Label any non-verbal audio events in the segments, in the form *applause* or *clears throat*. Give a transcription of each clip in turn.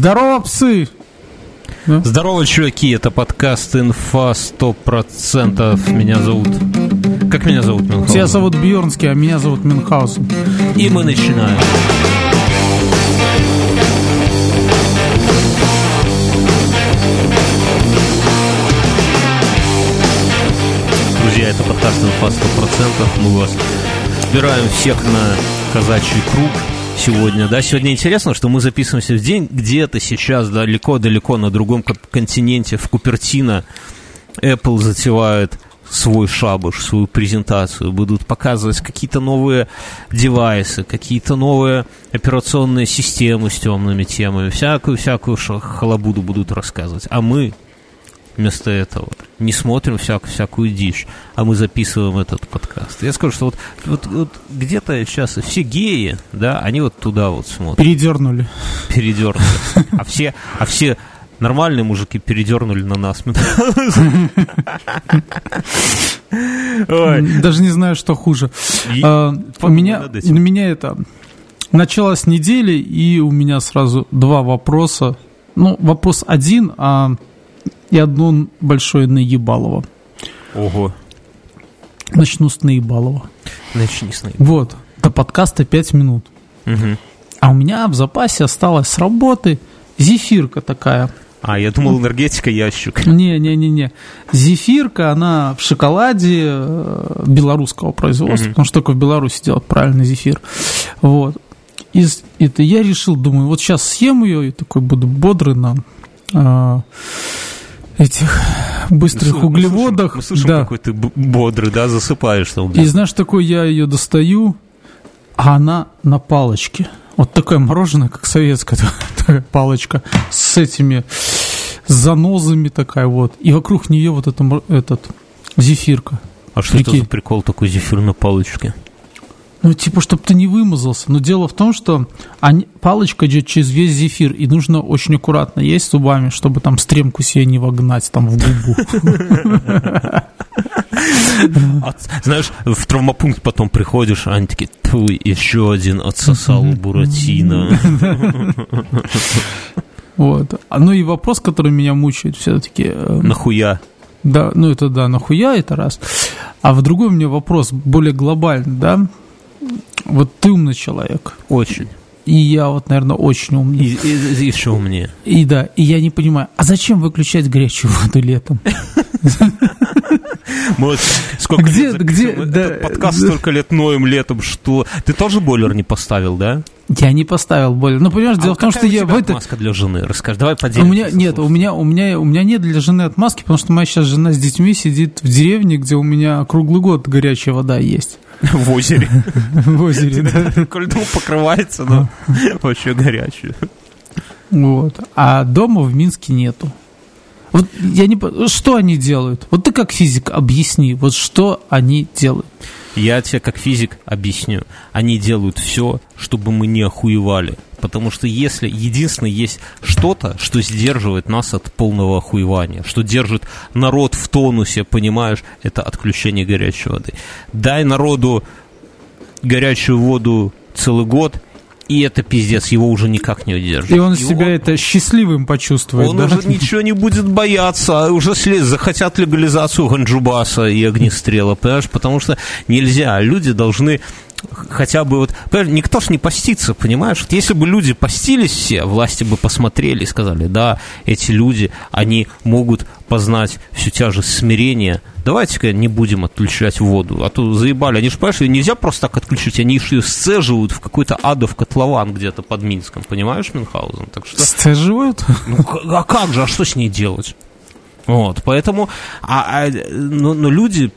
Здорово, псы! Да? Здорово, чуваки, это подкаст «Инфа 100%». Меня зовут... Как меня зовут, Мюнхгаузен? Тебя зовут Бьернский, а меня зовут Мюнхгаузен. И мы начинаем. Друзья, это подкаст «Инфа 100%». Мы вас собираем всех на казачий круг сегодня, да? Сегодня интересно, что мы записываемся в день где-то сейчас далеко-далеко на другом континенте, в Купертино. Apple затевает свой шабуш, свою презентацию, будут показывать какие-то новые девайсы, какие-то новые операционные системы с темными темами, всякую-всякую халабуду будут рассказывать. А мы вместо этого. Не смотрим всякую, всякую дичь, а мы записываем этот подкаст. Я скажу, что вот, вот, вот где-то сейчас все геи, да, они вот туда вот смотрят. Передернули. Передернули. А все, а все нормальные мужики передернули на нас. Даже не знаю, что хуже. А, у меня, у меня это началась неделя, и у меня сразу два вопроса. Ну, вопрос один, а и одно большое наебалово. Ого. Начну с наебалова. Начни с наебалова. Вот. До подкаста 5 минут. Угу. А у меня в запасе осталась с работы зефирка такая. А, я думал, энергетика ящик. Не-не-не-не. Зефирка, она в шоколаде э, белорусского производства, угу. потому что только в Беларуси делают правильный зефир. Вот. И это я решил, думаю, вот сейчас съем ее и такой буду бодрый на а, этих быстрых мы углеводах. Мы слышим, да. какой ты бодрый, да, засыпаешь там. И знаешь, такой я ее достаю, а она на палочке. Вот такое мороженое, как советская *laughs* такая палочка с этими занозами такая вот. И вокруг нее вот это, этот зефирка. А что Прикинь. это за прикол такой зефир на палочке? Ну, типа, чтобы ты не вымазался. Но дело в том, что они, палочка идет через весь зефир, и нужно очень аккуратно есть зубами, чтобы там стремку себе не вогнать там в губу. *laughs* Знаешь, в травмопункт потом приходишь, они такие, еще один отсосал Буратино. *laughs* Вот. А, ну и вопрос, который меня мучает все-таки. Э, нахуя? Да, ну это да, нахуя это раз. А в другой у меня вопрос более глобальный, да? Вот ты умный человек. Очень. И я вот, наверное, очень умный. И, и, и еще умнее. И да, и я не понимаю, а зачем выключать горячую воду летом? Мы вот сколько где, лет где, да, этот подкаст столько лет ноем летом, что... Ты тоже бойлер не поставил, да? Я не поставил бойлер. Ну, понимаешь, а дело в том, что я в это... маска для жены? Расскажи, давай поделимся. У меня, нет, у меня, у, меня, у меня нет для жены отмазки, потому что моя сейчас жена с детьми сидит в деревне, где у меня круглый год горячая вода есть. В озере. *laughs* В озере, да. *laughs* Льдом покрывается, но *laughs* вообще горячее. Вот. А дома в Минске нету. Вот я не что они делают? Вот ты как физик объясни, вот что они делают. Я тебе как физик объясню. Они делают все, чтобы мы не охуевали. Потому что если единственное есть что-то, что сдерживает нас от полного охуевания, что держит народ в тонусе, понимаешь, это отключение горячей воды. Дай народу горячую воду целый год, и это пиздец, его уже никак не удержит. И он его... себя это счастливым почувствует, Он да? уже ничего не будет бояться, а уже слез, захотят легализацию ганджубаса и огнестрела, понимаешь? Потому что нельзя, люди должны хотя бы вот, никто ж не постится, понимаешь? Вот если бы люди постились все, власти бы посмотрели и сказали, да, эти люди, они могут познать всю тяжесть смирения, давайте-ка не будем отключать воду, а то заебали, они же, понимаешь, ее нельзя просто так отключить, они же ее сцеживают в какой-то адов котлован где-то под Минском, понимаешь, Мюнхгаузен? Так что... Сцеживают? Ну, а как же, а что с ней делать? Вот, поэтому, а, а, но, но люди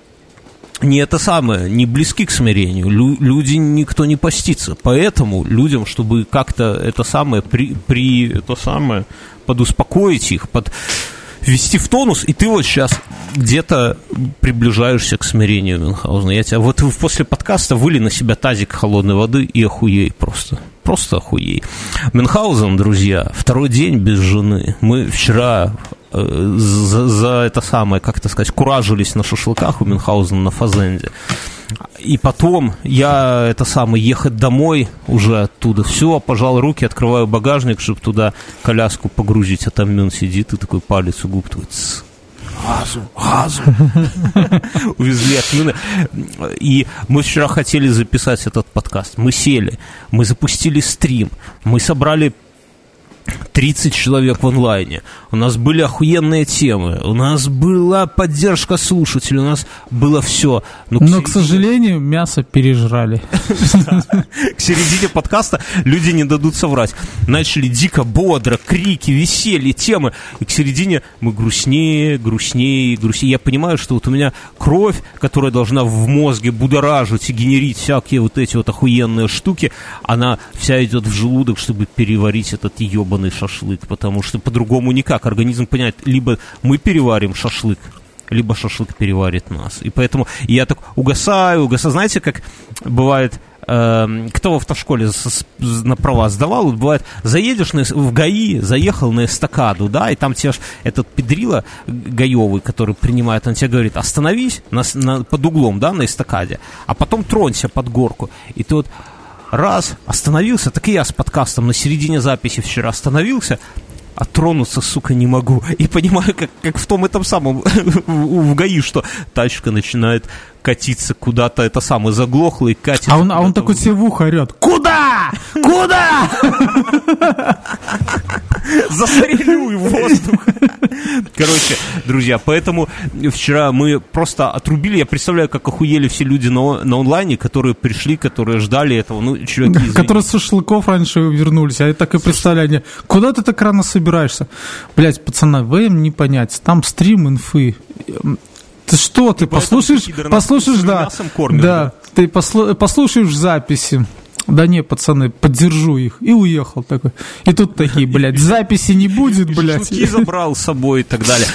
не это самое, не близки к смирению. Лю, люди никто не постится. Поэтому людям, чтобы как-то это самое, при, при это самое, подуспокоить их, под ввести в тонус, и ты вот сейчас где-то приближаешься к смирению Мюнхгаузена. Я тебя вот после подкаста выли на себя тазик холодной воды и охуей просто. Просто охуей. Мюнхгаузен, друзья, второй день без жены. Мы вчера за, за это самое, как это сказать, куражились на шашлыках у Мюнхгаузена на Фазенде. И потом я, это самое, ехать домой уже оттуда. Все, пожал руки, открываю багажник, чтобы туда коляску погрузить, а там Мюн сидит и такой палец у губ «Тс, газу, газу. *laughs* Увезли от Мюна. И мы вчера хотели записать этот подкаст. Мы сели, мы запустили стрим, мы собрали 30 человек в онлайне. У нас были охуенные темы. У нас была поддержка слушателей. У нас было все. Но, Но к, к сожалению, мясо пережрали. *laughs* К середине подкаста люди не дадут соврать. Начали дико, бодро, крики, веселье, темы. И к середине мы грустнее, грустнее, грустнее. Я понимаю, что вот у меня кровь, которая должна в мозге будоражить и генерить всякие вот эти вот охуенные штуки, она вся идет в желудок, чтобы переварить этот ебаный шашлык, потому что по-другому никак. Организм понять, либо мы переварим шашлык, либо шашлык переварит нас. И поэтому я так угасаю, угасаю. Знаете, как бывает, э, кто в автошколе с, с, на права сдавал, вот бывает, заедешь на, в ГАИ, заехал на эстакаду, да, и там тебе этот педрила гаевый, который принимает, он тебе говорит, остановись на, на, под углом, да, на эстакаде, а потом тронься под горку. И ты вот раз, остановился, так и я с подкастом на середине записи вчера остановился, а тронуться, сука, не могу. И понимаю, как, как в том этом самом, *laughs* в ГАИ, что тачка начинает катиться куда-то, это самое, заглохло и катится. А он, а он такой себе в ухо орет. Куда? Куда? Застрелюй воздух. Короче, друзья, поэтому вчера мы просто отрубили, я представляю, как охуели все люди на, на онлайне, которые пришли, которые ждали этого, ну, чуваки, извините. Которые со шашлыков раньше вернулись, а я так и представляю, они, куда ты так рано собираешься? Блять, пацаны, вы им не понять, там стрим инфы, ты что, ты, послушаешь, послушаешь, да, да, ты послу, послушаешь записи, да не, пацаны, поддержу их. И уехал такой. И тут такие, блядь, записи не будет, блядь. Шутки забрал с собой и так далее.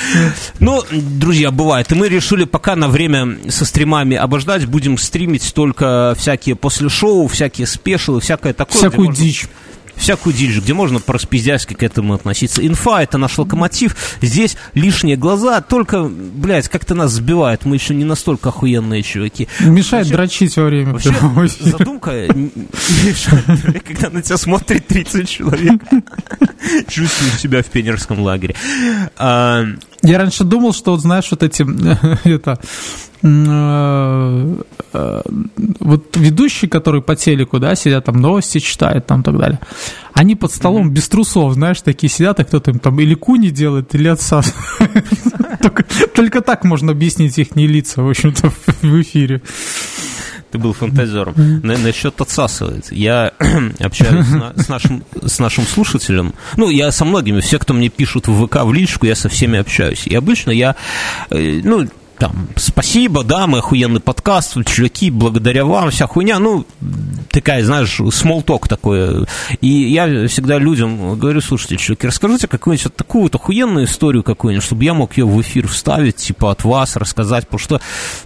Ну, друзья, бывает. И мы решили пока на время со стримами обождать. Будем стримить только всякие после шоу, всякие спешилы, всякое такое. Всякую дичь всякую дичь, где можно по-распиздяйски к этому относиться. Инфа — это наш локомотив. Здесь лишние глаза, только, блядь, как-то нас сбивает. Мы еще не настолько охуенные чуваки. Мешает вообще, дрочить во время вообще, задумка мешает, когда на тебя смотрит 30 человек. Чувствую себя в пионерском лагере. А, Я раньше думал, что, вот знаешь, вот эти, *laughs* это, вот ведущие, которые по телеку, да, сидят там новости читают там и так далее, они под столом mm-hmm. без трусов, знаешь, такие сидят, а кто-то им там или куни делает, или отца. *laughs* Только так можно объяснить их не лица, в общем-то, в эфире. Ты был фантазером. На, насчет отсасывает. Я *clears throat* общаюсь с, нашим, с нашим слушателем. Ну, я со многими. Все, кто мне пишут в ВК, в личку, я со всеми общаюсь. И обычно я, э, ну, там, спасибо, да, мы охуенный подкаст, чуваки, благодаря вам, вся хуйня, ну, такая, знаешь, смолток такой. И я всегда людям говорю, слушайте, чуваки, расскажите какую-нибудь вот такую вот охуенную историю какую-нибудь, чтобы я мог ее в эфир вставить, типа, от вас рассказать, потому что,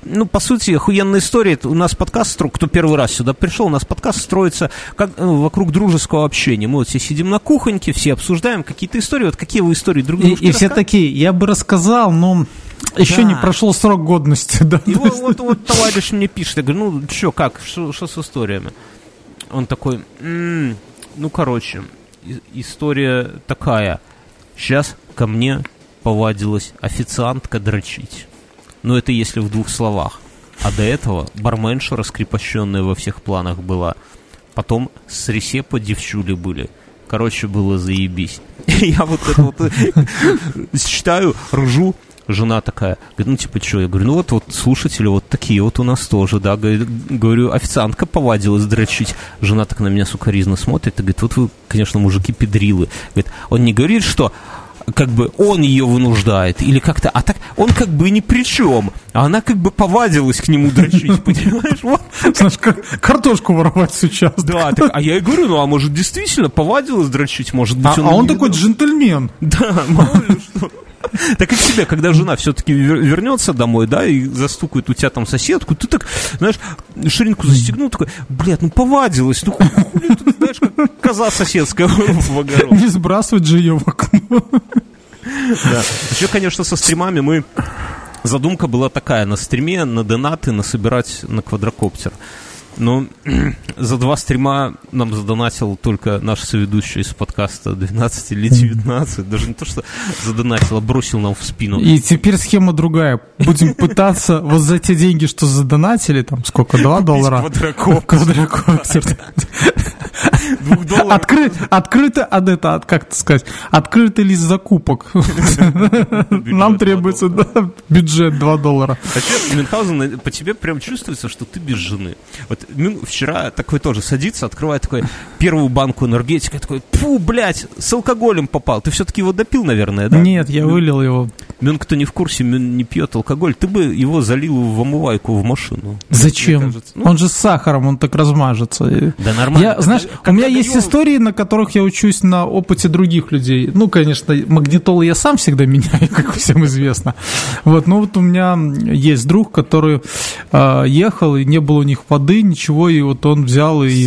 ну, по сути, охуенная история, у нас подкаст, кто первый раз сюда пришел, у нас подкаст строится как, ну, вокруг дружеского общения. Мы вот все сидим на кухоньке, все обсуждаем какие-то истории, вот какие вы истории друг другу И, и все такие, я бы рассказал, но еще да. не прошел срок годности, да. И вот, вот, вот товарищ мне пишет, я говорю, ну, что, как, что с историями? Он такой, м-м, ну, короче, история такая. Сейчас ко мне повадилась официантка дрочить. Ну, это если в двух словах. А до этого барменша, раскрепощенная во всех планах была. Потом с ресепа девчули были. Короче, было заебись. *laughs* Я вот это вот считаю, ржу, жена такая, говорит, ну, типа, что? Я говорю, ну, вот, вот слушатели вот такие вот у нас тоже, да. Говорю, официантка повадилась дрочить. Жена так на меня сукоризно смотрит и говорит, вот вы, конечно, мужики педрилы. Говорит, он не говорит, что как бы он ее вынуждает, или как-то, а так он как бы ни при чем, а она как бы повадилась к нему дрочить, *laughs* понимаешь? Вот. Знаешь, картошку воровать сейчас. Да, так, а я и говорю, ну а может действительно повадилась дрочить, может быть а, он... А он такой джентльмен. *laughs* Да, мало ли что. Так как тебе, когда жена все-таки вернется домой, да, и застукает у тебя там соседку, ты так, знаешь, ширинку застегнул, такой, блядь, ну повадилась, ну хули тут, знаешь, как коза соседская в огород. Не сбрасывать же ее в окно. Да. Еще, конечно, со стримами мы задумка была такая, на стриме, на донаты насобирать на квадрокоптер. Но *clears throat* за два стрима нам задонатил только наш соведущий из подкаста 12 или 19. Даже не то, что задонатил, а бросил нам в спину. И теперь схема другая. Будем *laughs* пытаться вот за те деньги, что задонатили, там сколько, 2 доллара? Квадрокоптер. Двух долларов. Откры, открыто, а это, как это сказать, открытый лист закупок. *laughs* *laughs* Нам требуется бюджет 2 доллара. Вообще, Мюнхгаузен, по тебе прям чувствуется, что ты без жены. Вот вчера такой тоже садится, открывает такой первую банку энергетика, такой, фу, блядь, с алкоголем попал. Ты все-таки его допил, наверное, да? Нет, я вылил его. Мюн, кто не в курсе, Мюн не пьет алкоголь. Ты бы его залил в омывайку в машину. Зачем? Ну, он же с сахаром, он так размажется. Да нормально. Я, знаешь, у меня есть истории, на которых я учусь на опыте других людей. Ну, конечно, магнитолы я сам всегда *laughs* меняю, как всем известно. Вот, но вот у меня есть друг, который э, ехал, и не было у них воды, ничего, и вот он взял и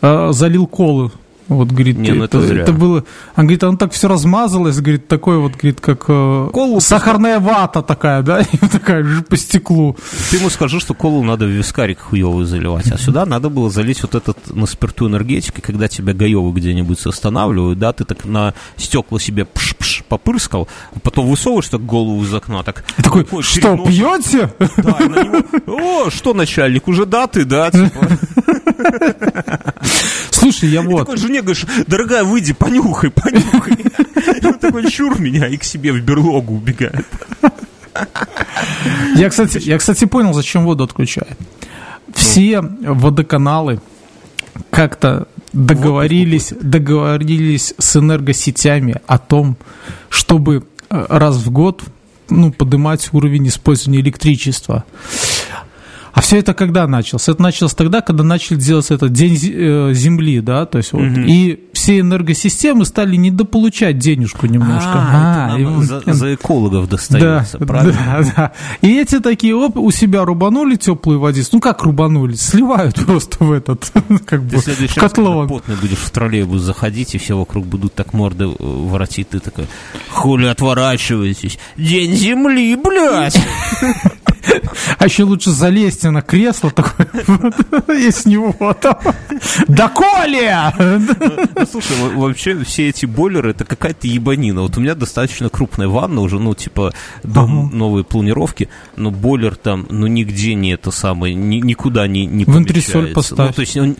э, залил колы вот, говорит, Не, ну это, это, это было... Он говорит, он так все размазалось, говорит, такой вот, говорит, как э, колу сахарная вата такая, да, *laughs* и такая же по стеклу. Ты ему скажи, что колу надо в вискарик хуёвый заливать, а сюда надо было залить вот этот на спирту энергетики, когда тебя гаёвы где-нибудь останавливают, да, ты так на стекла себе пш-пш попырскал, потом высовываешь так голову из окна, так... Такой, что, пьете? Да, и на него, о, что, начальник, уже даты, да, *laughs* типа... Слушай, я вот... такой жене говоришь, дорогая, выйди, понюхай, понюхай. И он такой, чур меня, и к себе в берлогу убегает. Я, кстати, я, кстати, понял, зачем воду отключают. Все водоканалы как-то договорились, договорились с энергосетями о том, чтобы э, раз в год ну, поднимать уровень использования электричества. А все это когда началось? Это началось тогда, когда начали делать этот день э, Земли, да, то есть вот. Угу. И все энергосистемы стали недополучать денежку немножко. А, а и, за, за экологов достается, да, правильно? Да, да. И эти такие оп, у себя рубанули теплую водицу. Ну как рубанули? Сливают *laughs* просто в этот, как бы, в котлован. потный будешь в троллейбус заходить, и все вокруг будут так морды э, воротить. Ты такой, хули отворачиваетесь? День Земли, блядь! *laughs* А еще лучше залезть на кресло такое, *laughs* и с него там. Да Коля! Ну, слушай, вообще все эти бойлеры, это какая-то ебанина. Вот у меня достаточно крупная ванна уже, ну, типа, дом новые планировки, но бойлер там, ну, нигде не это самое, никуда не, не В антресоль поставь. Ну, то есть он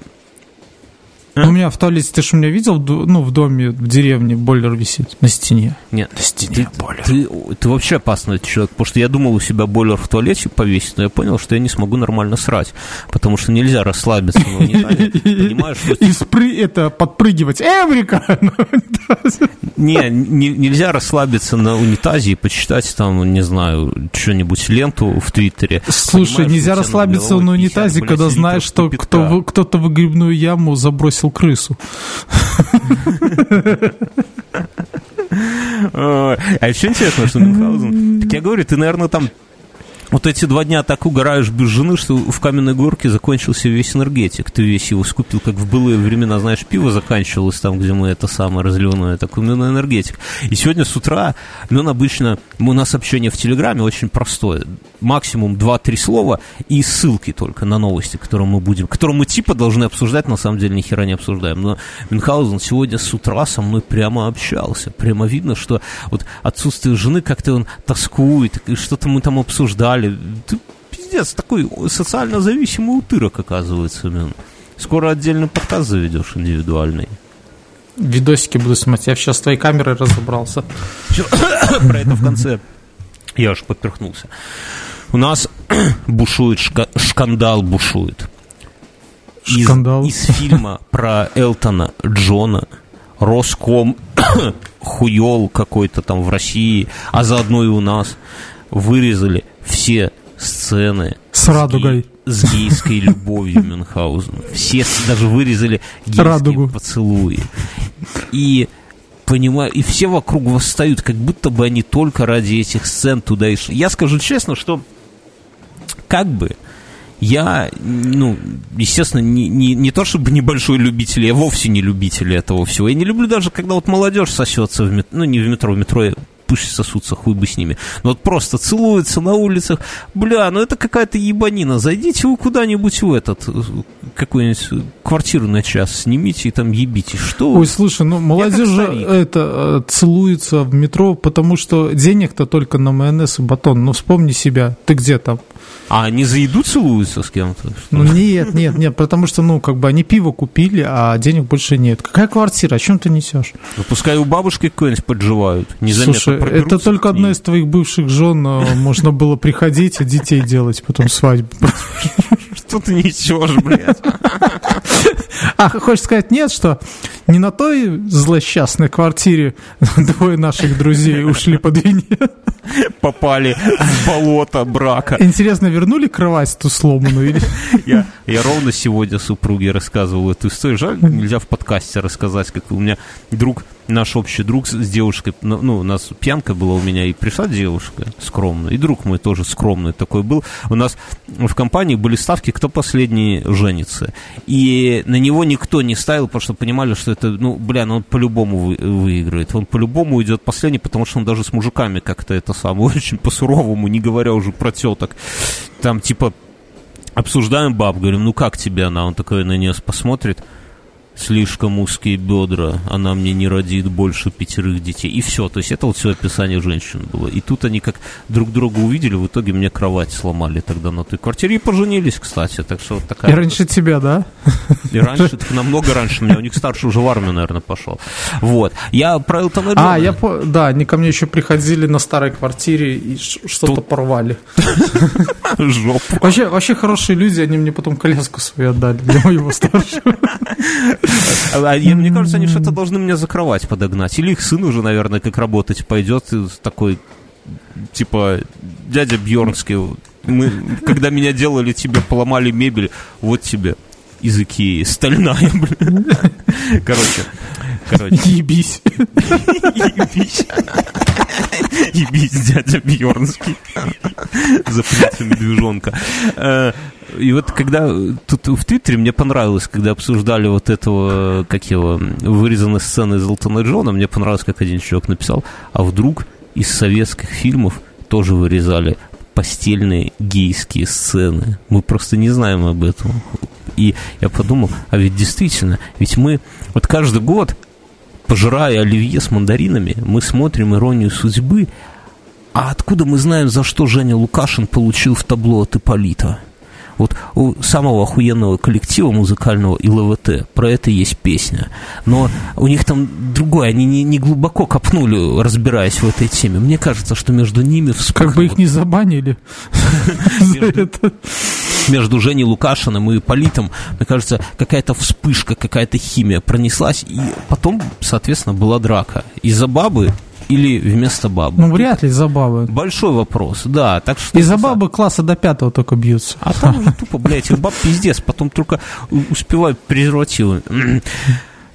а? У меня в туалете, ты же меня видел, ну, в доме, в деревне бойлер висит на стене. Нет, на стене ты, бойлер. Ты, ты вообще опасный человек, потому что я думал у себя бойлер в туалете повесить, но я понял, что я не смогу нормально срать, потому что нельзя расслабиться унитазе, понимаешь? И спры, это, подпрыгивать, Эврика! *laughs* Не, не, нельзя расслабиться на унитазе и почитать там, не знаю, что-нибудь ленту в Твиттере. Слушай, нельзя расслабиться на унитазе, когда знаешь, что кто-то выгребную яму забросил выбросил крысу. А еще интересно, что Мюнхгаузен... Так я говорю, ты, наверное, там вот эти два дня так угораешь без жены, что в каменной горке закончился весь энергетик. Ты весь его скупил, как в былые времена, знаешь, пиво заканчивалось там, где мы это самое разливное, такой именно энергетик. И сегодня с утра, ну, обычно, у нас общение в Телеграме очень простое. Максимум 2-3 слова и ссылки только на новости, которые мы будем, которые мы типа должны обсуждать, на самом деле ни хера не обсуждаем. Но Мюнхгаузен сегодня с утра со мной прямо общался. Прямо видно, что вот отсутствие жены как-то он тоскует, и что-то мы там обсуждали. Ты пиздец, такой социально зависимый утырок, оказывается, блин. Скоро отдельный подкаст заведешь индивидуальный. Видосики буду смотреть. Я сейчас с твоей камерой разобрался. *coughs* Про это в конце. Я уж поперхнулся. У нас *clears throat* бушует, шка- шкандал бушует. Из, Шкандал. Из фильма про Элтона Джона Роском *clears throat* хуел какой-то там в России, а заодно и у нас вырезали все сцены с радугой. с гейской любовью *laughs* Мюнхгаузена. Все даже вырезали гейские Радугу. поцелуи. И понимаю, и все вокруг восстают, как будто бы они только ради этих сцен туда и шли. Я скажу честно, что как бы я, ну, естественно, не, не, не то чтобы небольшой любитель, я вовсе не любитель этого всего. Я не люблю даже, когда вот молодежь сосется в метро, ну, не в метро, в метро пусть сосутся, хуй бы с ними. Но вот просто целуются на улицах, бля, ну это какая-то ебанина. Зайдите вы куда-нибудь в этот, какую-нибудь квартиру на час, снимите и там ебите. Что? Ой, слушай, ну молодежь же это целуется в метро, потому что денег-то только на майонез и батон. Ну вспомни себя, ты где там? А они за еду целуются с кем-то? Ну нет, нет, нет, потому что, ну, как бы они пиво купили, а денег больше нет. Какая квартира? О чем ты несешь? Ну, пускай у бабушки какой-нибудь подживают. Незаметно Слушай, это только одна из твоих бывших жен. Э, можно было приходить, а детей делать потом свадьбу. Что ты несешь, блядь? А, хочешь сказать нет, что не на той злосчастной квартире двое наших друзей ушли под вине? Попали в болото брака. Интересно, вернули кровать ту сломанную? Или... Я, я ровно сегодня супруге рассказывал эту историю. Жаль, нельзя в подкасте рассказать, как у меня друг наш общий друг с девушкой, ну, ну, у нас пьянка была у меня, и пришла девушка скромная, и друг мой тоже скромный такой был. У нас в компании были ставки, кто последний женится. И на него никто не ставил, потому что понимали, что это, ну, бля, ну он по-любому вы, выиграет. Он по-любому уйдет последний, потому что он даже с мужиками как-то это самое, *laughs* очень по-суровому, не говоря уже про теток. Там, типа, обсуждаем баб, говорим, ну как тебе она? Он такой на нее посмотрит, слишком узкие бедра, она мне не родит больше пятерых детей. И все, то есть это вот все описание женщин было. И тут они как друг друга увидели, в итоге мне кровать сломали тогда на той квартире. И поженились, кстати, так что вот такая... И раньше тебя, да? И раньше, так намного раньше меня. У них старший уже в армию, наверное, пошел. Вот. Я про Элтона А, я, да, они ко мне еще приходили на старой квартире и что-то тут... порвали. *laughs* Жопу. Вообще, вообще хорошие люди, они мне потом коляску свою отдали для моего старшего. А, мне кажется, они что-то должны меня за кровать подогнать. Или их сын уже, наверное, как работать пойдет такой, типа, дядя Бьернский. Мы, когда меня делали, тебе поломали мебель, вот тебе из Икеи, стальная, *laughs* блин. Короче, короче. Ебись. Ебись. Ебись, дядя Бьернский. Запретил медвежонка. Э, и вот когда тут в Твиттере мне понравилось, когда обсуждали вот этого, как его, вырезанной сцены из Элтона Джона, мне понравилось, как один человек написал, а вдруг из советских фильмов тоже вырезали постельные гейские сцены. Мы просто не знаем об этом. И я подумал, а ведь действительно, ведь мы вот каждый год, пожирая оливье с мандаринами, мы смотрим «Иронию судьбы», а откуда мы знаем, за что Женя Лукашин получил в табло от Ипполита? Вот у самого охуенного коллектива музыкального ИЛВТ про это есть песня. Но у них там другое, они не, не глубоко копнули, разбираясь в этой теме. Мне кажется, что между ними вспыхнуло... Как бы их не забанили *laughs* за это между Женей Лукашиным и Политом, мне кажется, какая-то вспышка, какая-то химия пронеслась, и потом, соответственно, была драка. Из-за бабы или вместо бабы? Ну, вряд ли из-за бабы. Большой вопрос, да. Так что из-за бабы класса до пятого только бьются. А там уже тупо, блядь, баб пиздец, потом только успевают презервативы.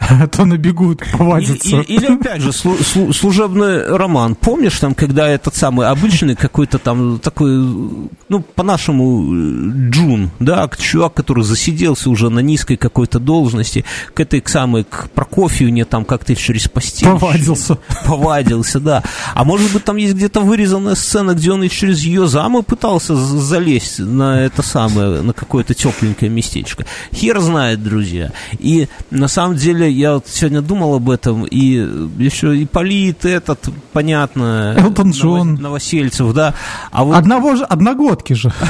*laughs* а то набегут повадиться. Или, или опять же, слу, слу, служебный роман. Помнишь, там, когда этот самый обычный какой-то там такой, ну, по-нашему, Джун, да, чувак, который засиделся уже на низкой какой-то должности, к этой к самой, к Прокофьевне там как-то через постель. Повадился. Повадился, да. А может быть, там есть где-то вырезанная сцена, где он и через ее замы пытался залезть на это самое, на какое-то тепленькое местечко. Хер знает, друзья. И на самом деле я вот сегодня думал об этом, и еще и Полит этот, понятно. Элтон Джон. Новосельцев, да. А вот... Одного же, одногодки же. *laughs*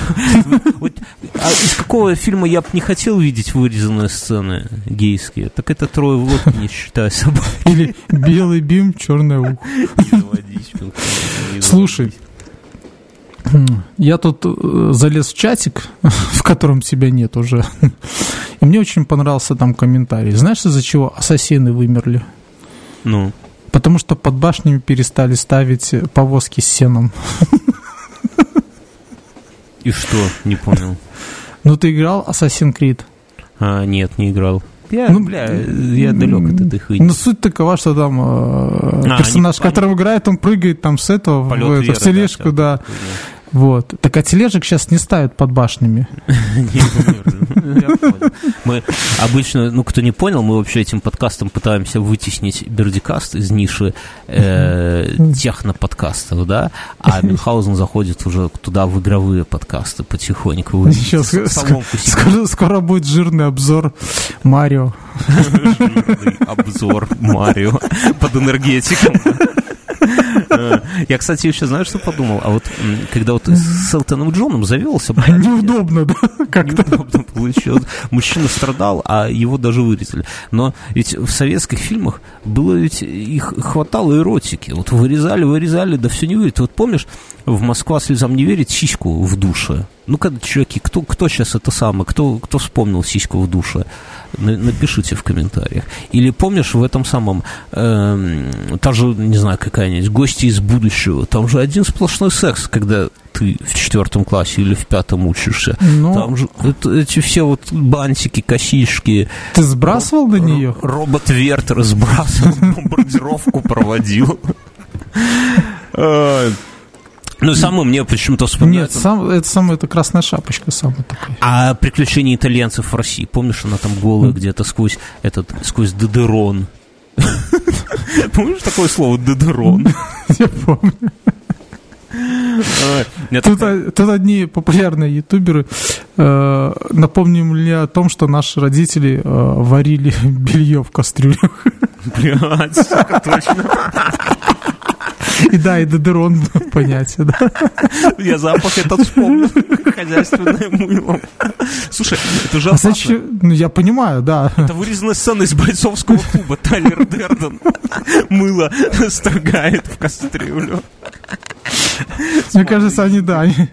А из какого фильма я бы не хотел видеть вырезанные сцены гейские? Так это «Трое в лодке», не считая собой. Или «Белый бим, черное ухо». *laughs* Слушай, я тут э, залез в чатик, *laughs* в котором тебя нет уже. И мне очень понравился там комментарий. Знаешь, из-за чего ассасины вымерли? Ну? Потому что под башнями перестали ставить повозки с сеном. И что? Не понял. Ну, ты играл Assassin's Creed? А, нет, не играл. Я, ну, бля, я далек от этой хуйни. Ну, суть такова, что там э, а, персонаж, они, которого они... играет, он прыгает там с этого в, веры, в тележку, да. да Вот. Так а тележек сейчас не ставят под башнями. *laughs* Мы обычно, ну, кто не понял, мы вообще этим подкастом пытаемся вытеснить Бердикаст из ниши э, техно-подкастов, да, а *laughs* Мюнхгаузен заходит уже туда в игровые подкасты потихоньку. *laughs* Сейчас скоро будет жирный обзор Марио. Обзор Марио под энергетиком. Я, кстати, еще знаешь, что подумал? А вот когда вот с Элтоном Джоном завелся... Неудобно, да? Как-то. Неудобно получилось. Мужчина страдал, а его даже вырезали. Но ведь в советских фильмах было ведь их хватало эротики. Вот вырезали, вырезали, да все не выйдет. Вот помнишь, в «Москва слезам не верит» сиську в душе? Ну, когда чуваки, кто, кто сейчас это самое, кто, кто вспомнил сиську в душе? Напишите в комментариях. Или помнишь в этом самом, э, та же, не знаю, какая-нибудь, гости из будущего, там же один сплошной секс, когда ты в четвертом классе или в пятом учишься. Но... Ну. Там же это, эти все вот бантики, косички. Ты сбрасывал на нее? Робот Вертер сбрасывал, *laughs* бомбардировку проводил. Ну, самое мне почему-то вспоминается... Нет, сам, это самая, это красная шапочка самая такая. А приключения итальянцев в России, помнишь, она там голая где-то сквозь этот, сквозь Дедерон. *laughs* Помнишь такое слово Дедерон? *laughs* Я помню. Тут, тут одни популярные ютуберы э, напомнили о том, что наши родители э, варили *laughs* белье в кастрюлях. Блядь, точно. *laughs* И да, и додерон понятие, да. Я запах этот вспомнил. Хозяйственное мыло. Слушай, это же а зачем? Ну, я понимаю, да. Это вырезанная сцена из бойцовского клуба. Тайлер Дерден мыло строгает в кастрюлю. Мне кажется, они, да, они,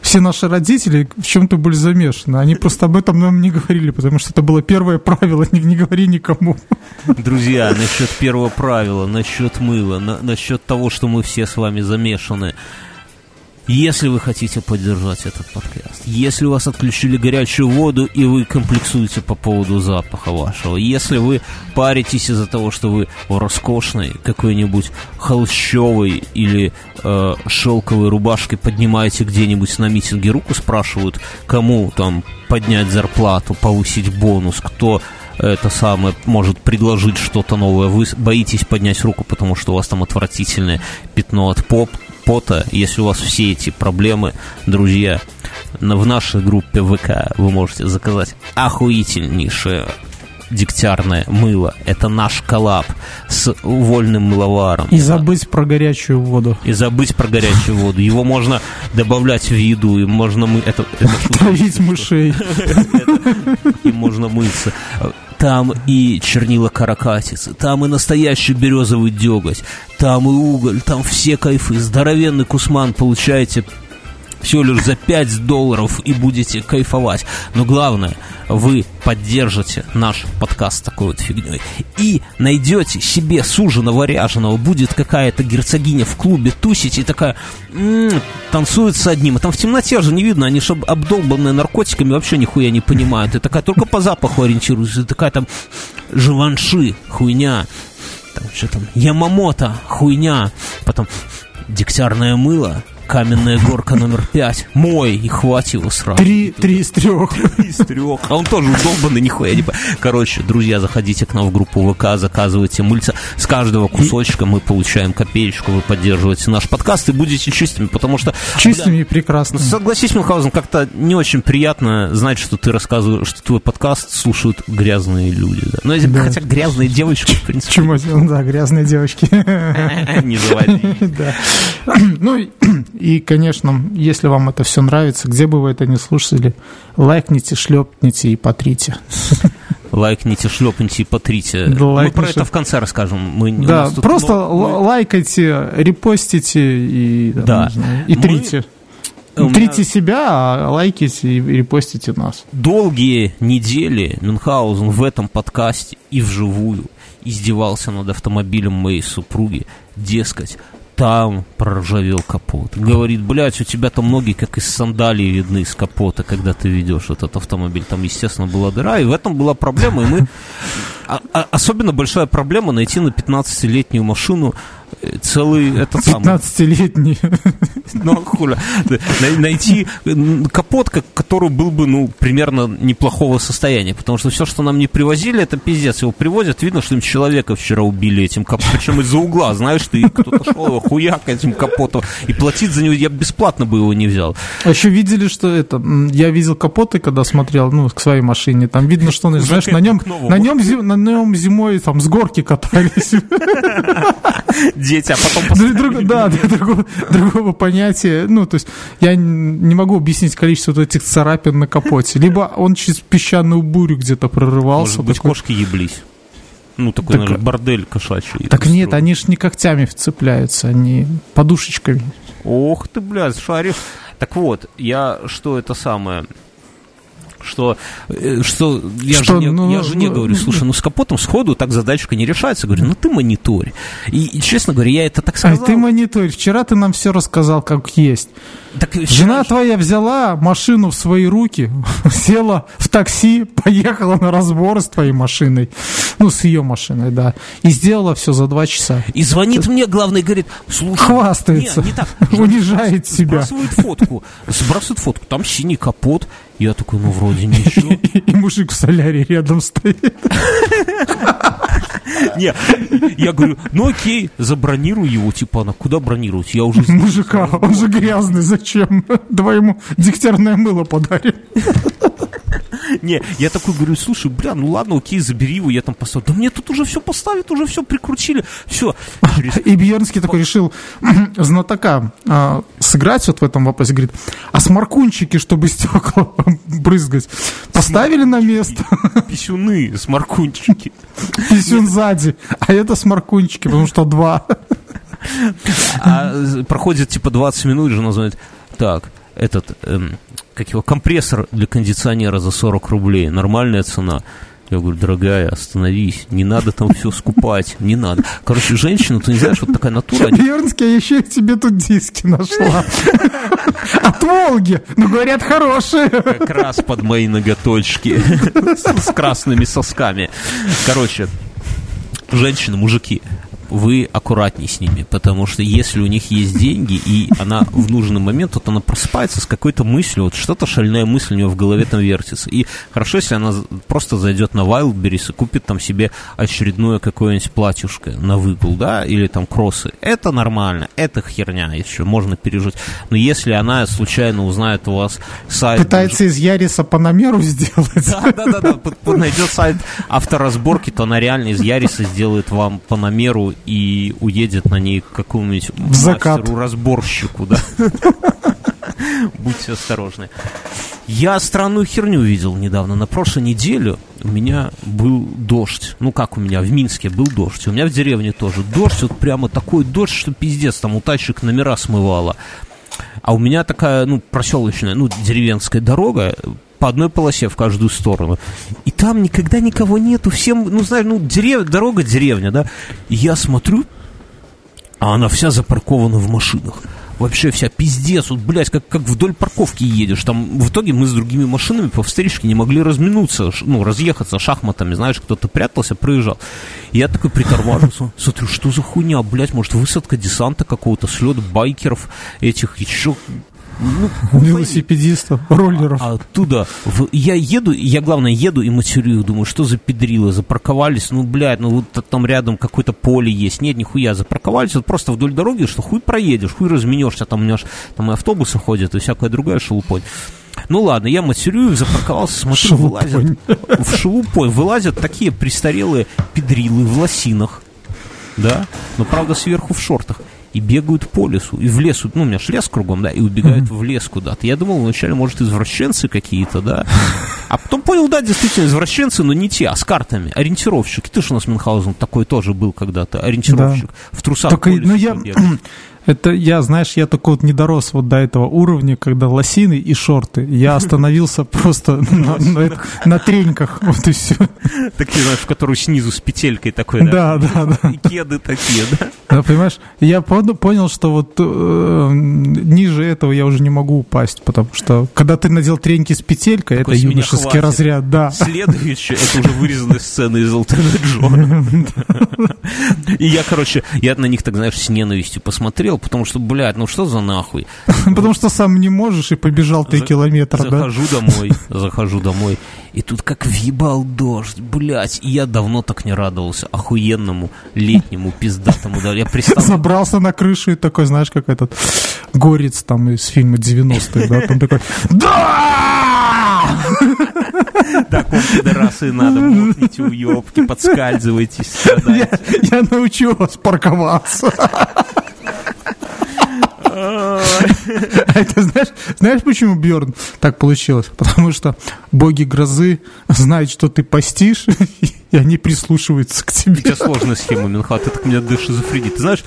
все наши родители в чем-то были замешаны. Они просто об этом нам не говорили, потому что это было первое правило, не, не говори никому. Друзья, насчет первого правила, насчет мыла, на, насчет того, что мы все с вами замешаны. Если вы хотите поддержать этот подкаст, если у вас отключили горячую воду и вы комплексуете по поводу запаха вашего, если вы паритесь из-за того, что вы в роскошной какой-нибудь холщовой или э, шелковой рубашке поднимаете где-нибудь на митинге руку, спрашивают, кому там поднять зарплату, повысить бонус, кто это самое может предложить что-то новое. Вы боитесь поднять руку, потому что у вас там отвратительное пятно от поп, пота. Если у вас все эти проблемы, друзья, в нашей группе ВК вы можете заказать охуительнейшее дегтярное мыло. Это наш коллаб с вольным мыловаром. И забыть про горячую воду. И забыть про горячую воду. Его можно добавлять в еду, и можно мы... Это, Травить *laughs* мышей. И можно мыться там и чернила каракатицы, там и настоящий березовый деготь, там и уголь, там все кайфы. Здоровенный кусман получаете всего лишь за 5 долларов и будете кайфовать. Но главное, вы поддержите наш подкаст такой вот фигней. И найдете себе суженого ряженого, будет какая-то герцогиня в клубе тусить и такая м-м, танцует с одним, а там в темноте же не видно, они же обдолбанные наркотиками вообще нихуя не понимают, и такая только по запаху ориентируется, и такая там живанши, хуйня, там что там, Ямамото, хуйня, потом дегтярное мыло, Каменная горка номер пять. Мой, и хватит его сразу. Три, три из трех. Три из трех. А он тоже удобный, нихуя не Короче, друзья, заходите к нам в группу ВК, заказывайте мыльца. С каждого кусочка мы получаем копеечку, вы поддерживаете наш подкаст и будете чистыми, потому что... Чистыми бля, и прекрасными. Согласись, Мюнхгаузен, как-то не очень приятно знать, что ты рассказываешь, что твой подкаст слушают грязные люди. Да? Ну, да. хотя грязные девочки, в принципе. Чему? Да, грязные девочки. *laughs* Не заводи. *laughs* Да. *clears throat* Ну, и, конечно, если вам это все нравится, где бы вы это ни слушали, лайкните, шлепните и потрите. Лайкните, шлепните и потрите. Да, Мы про это в конце расскажем. Мы, да, просто но... лайкайте, репостите и, да. и трите. Мы... Трите себя, а лайките и репостите нас. Долгие недели Мюнхгаузен в этом подкасте и вживую издевался над автомобилем моей супруги. Дескать, там проржавел капот. Говорит, блядь, у тебя там ноги как из сандалии видны из капота, когда ты ведешь этот автомобиль. Там, естественно, была дыра, и в этом была проблема. И мы... А, а, особенно большая проблема найти на 15-летнюю машину э, целый этот самый... 15-летний. Ну, хуля. Найти капот, который был бы, ну, примерно неплохого состояния, потому что все, что нам не привозили, это пиздец. Его привозят, видно, что им человека вчера убили этим капотом, причем из-за угла, знаешь, ты кто-то шел его хуяк этим капотом, и платить за него я бесплатно бы его не взял. А еще видели, что это, я видел капоты, когда смотрел, ну, к своей машине, там видно, что, знаешь, на нем, на нем, на нем зимой там с горки катались. Дети, а потом Да, другого понятия, ну, то есть я не могу объяснить количество вот этих царапин на капоте. Либо он через песчаную бурю где-то прорывался. Может быть, кошки еблись. Ну, такой, так, наверное, бордель кошачий. Так нет, они ж не когтями вцепляются, они подушечками. Ох ты, блядь, шаришь. Так вот, я что это самое что, э, что я что, жене, ну, я жене ну, говорю, слушай, ну с капотом сходу так задачка не решается. Говорю, ну ты мониторь. И, и честно говоря, я это так сказал. А ты мониторь. Вчера ты нам все рассказал, как есть. Так, вчера... Жена твоя взяла машину в свои руки, *laughs* села в такси, поехала на разбор с твоей машиной. Ну, с ее машиной, да. И сделала все за два часа. И звонит мне, главный говорит, слушай... Хвастается. Не, не так. *laughs* Унижает себя. Сбрасывает фотку. Сбрасывает фотку. Там синий капот. Я такой, ну, вроде ничего. *laughs* И мужик в солярии рядом стоит. *laughs* Не, я говорю, ну окей, забронируй его, типа, она куда бронировать? Я уже... Мужика, он же грязный, зачем? Давай ему дегтярное мыло подарим. Не, я такой говорю, слушай, бля, ну ладно, окей, забери его, я там поставлю. Да мне тут уже все поставят, уже все прикрутили, все. И Бьернский такой решил *clears throat* знатока а, сыграть вот в этом вопросе, говорит, а сморкунчики, чтобы стекла *laughs* брызгать, поставили на место? *laughs* Писюны, сморкунчики. Писюн сзади, а это сморкунчики, потому что два. А проходит типа 20 минут, жена звонит, так, этот, эм, как его, компрессор для кондиционера за 40 рублей, нормальная цена. Я говорю, дорогая, остановись, не надо там все скупать, не надо. Короче, женщина, ты не знаешь, вот такая натура. Вернский, я еще тебе тут диски нашла. От Волги, ну, говорят, хорошие. Как раз под мои ноготочки с красными сосками. Короче, женщины, мужики, вы аккуратней с ними, потому что если у них есть деньги, и она в нужный момент, вот она просыпается с какой-то мыслью, вот что-то шальная мысль у нее в голове там вертится. И хорошо, если она просто зайдет на Wildberries и купит там себе очередное какое-нибудь платьюшко на выгул, да, или там кроссы. Это нормально, это херня еще, можно пережить. Но если она случайно узнает у вас сайт... Пытается из Яриса по намеру сделать. Да, да, да, да. найдет сайт авторазборки, то она реально из Яриса сделает вам по намеру и уедет на ней к какому-нибудь мастеру-разборщику, да. *laughs* Будьте осторожны. Я странную херню видел недавно. На прошлой неделе у меня был дождь. Ну, как у меня, в Минске был дождь. У меня в деревне тоже дождь. Вот прямо такой дождь, что пиздец, там у тачек номера смывало. А у меня такая, ну, проселочная, ну, деревенская дорога, по одной полосе в каждую сторону. И там никогда никого нету. Всем, ну, знаешь, ну, дерев... дорога деревня, да. И я смотрю, а она вся запаркована в машинах. Вообще вся пиздец, вот, блядь, как, как вдоль парковки едешь. Там в итоге мы с другими машинами по встречке не могли разминуться, ну, разъехаться шахматами, знаешь, кто-то прятался, проезжал. Я такой притормаживался, смотрю, что за хуйня, блядь, может, высадка десанта какого-то, слет байкеров этих, еще ну, *laughs* велосипедистов, роллеров. А оттуда в, я еду, я, главное, еду и матерю, думаю, что за педрилы, запарковались, ну, блядь, ну, вот там рядом какое-то поле есть, нет, нихуя, запарковались, вот просто вдоль дороги, что хуй проедешь, хуй разменешься, там у меня ж, там и автобусы ходят, и всякая другая шелупонь. Ну ладно, я матерю, запарковался, смотрю, шелупонь. вылазят в шелупонь, вылазят такие престарелые педрилы в лосинах, да, но правда сверху в шортах и бегают по лесу, и в лесу, ну, у меня же лес кругом, да, и убегают mm-hmm. в лес куда-то. Я думал вначале, может, извращенцы какие-то, да, а потом понял, да, действительно, извращенцы, но не те, а с картами, ориентировщики. Ты же у нас Мюнхгаузен такой тоже был когда-то, ориентировщик, да. в трусах Только, ну, я... Это я, знаешь, я только вот не дорос вот до этого уровня, когда лосины и шорты. Я *laughs* остановился просто на, треньках, вот и все. Такие, знаешь, в которую снизу с петелькой такой, да? Да, да, да. И кеды такие, да? Да, понимаешь, я понял, что вот э, ниже этого я уже не могу упасть, потому что когда ты надел треньки с петелькой, Такой это юношеский разряд, да. Следующее, это уже вырезанная сцена из Элтона Джона. *laughs* И я, короче, я на них, так знаешь, с ненавистью посмотрел, потому что, блядь, ну что за нахуй? *laughs* Потому что сам не можешь и побежал три километра, да? Захожу домой, *laughs* захожу домой, и тут как въебал дождь, блядь, и я давно так не радовался охуенному летнему пиздатому, да, я пристал... Забрался на крышу и такой, знаешь, как этот горец там из фильма 90-х, да, там такой «Да!» *laughs* Так вам, пидорасы, надо, мокните уебки, подскальзывайтесь, я, я научу вас парковаться. *laughs* А это знаешь, знаешь, почему, Бьорн, так получилось? Потому что боги грозы знают, что ты постишь, *laughs* и они прислушиваются к тебе. У тебя сложная схема, Минхат, это у меня до шизофрении. Ты знаешь,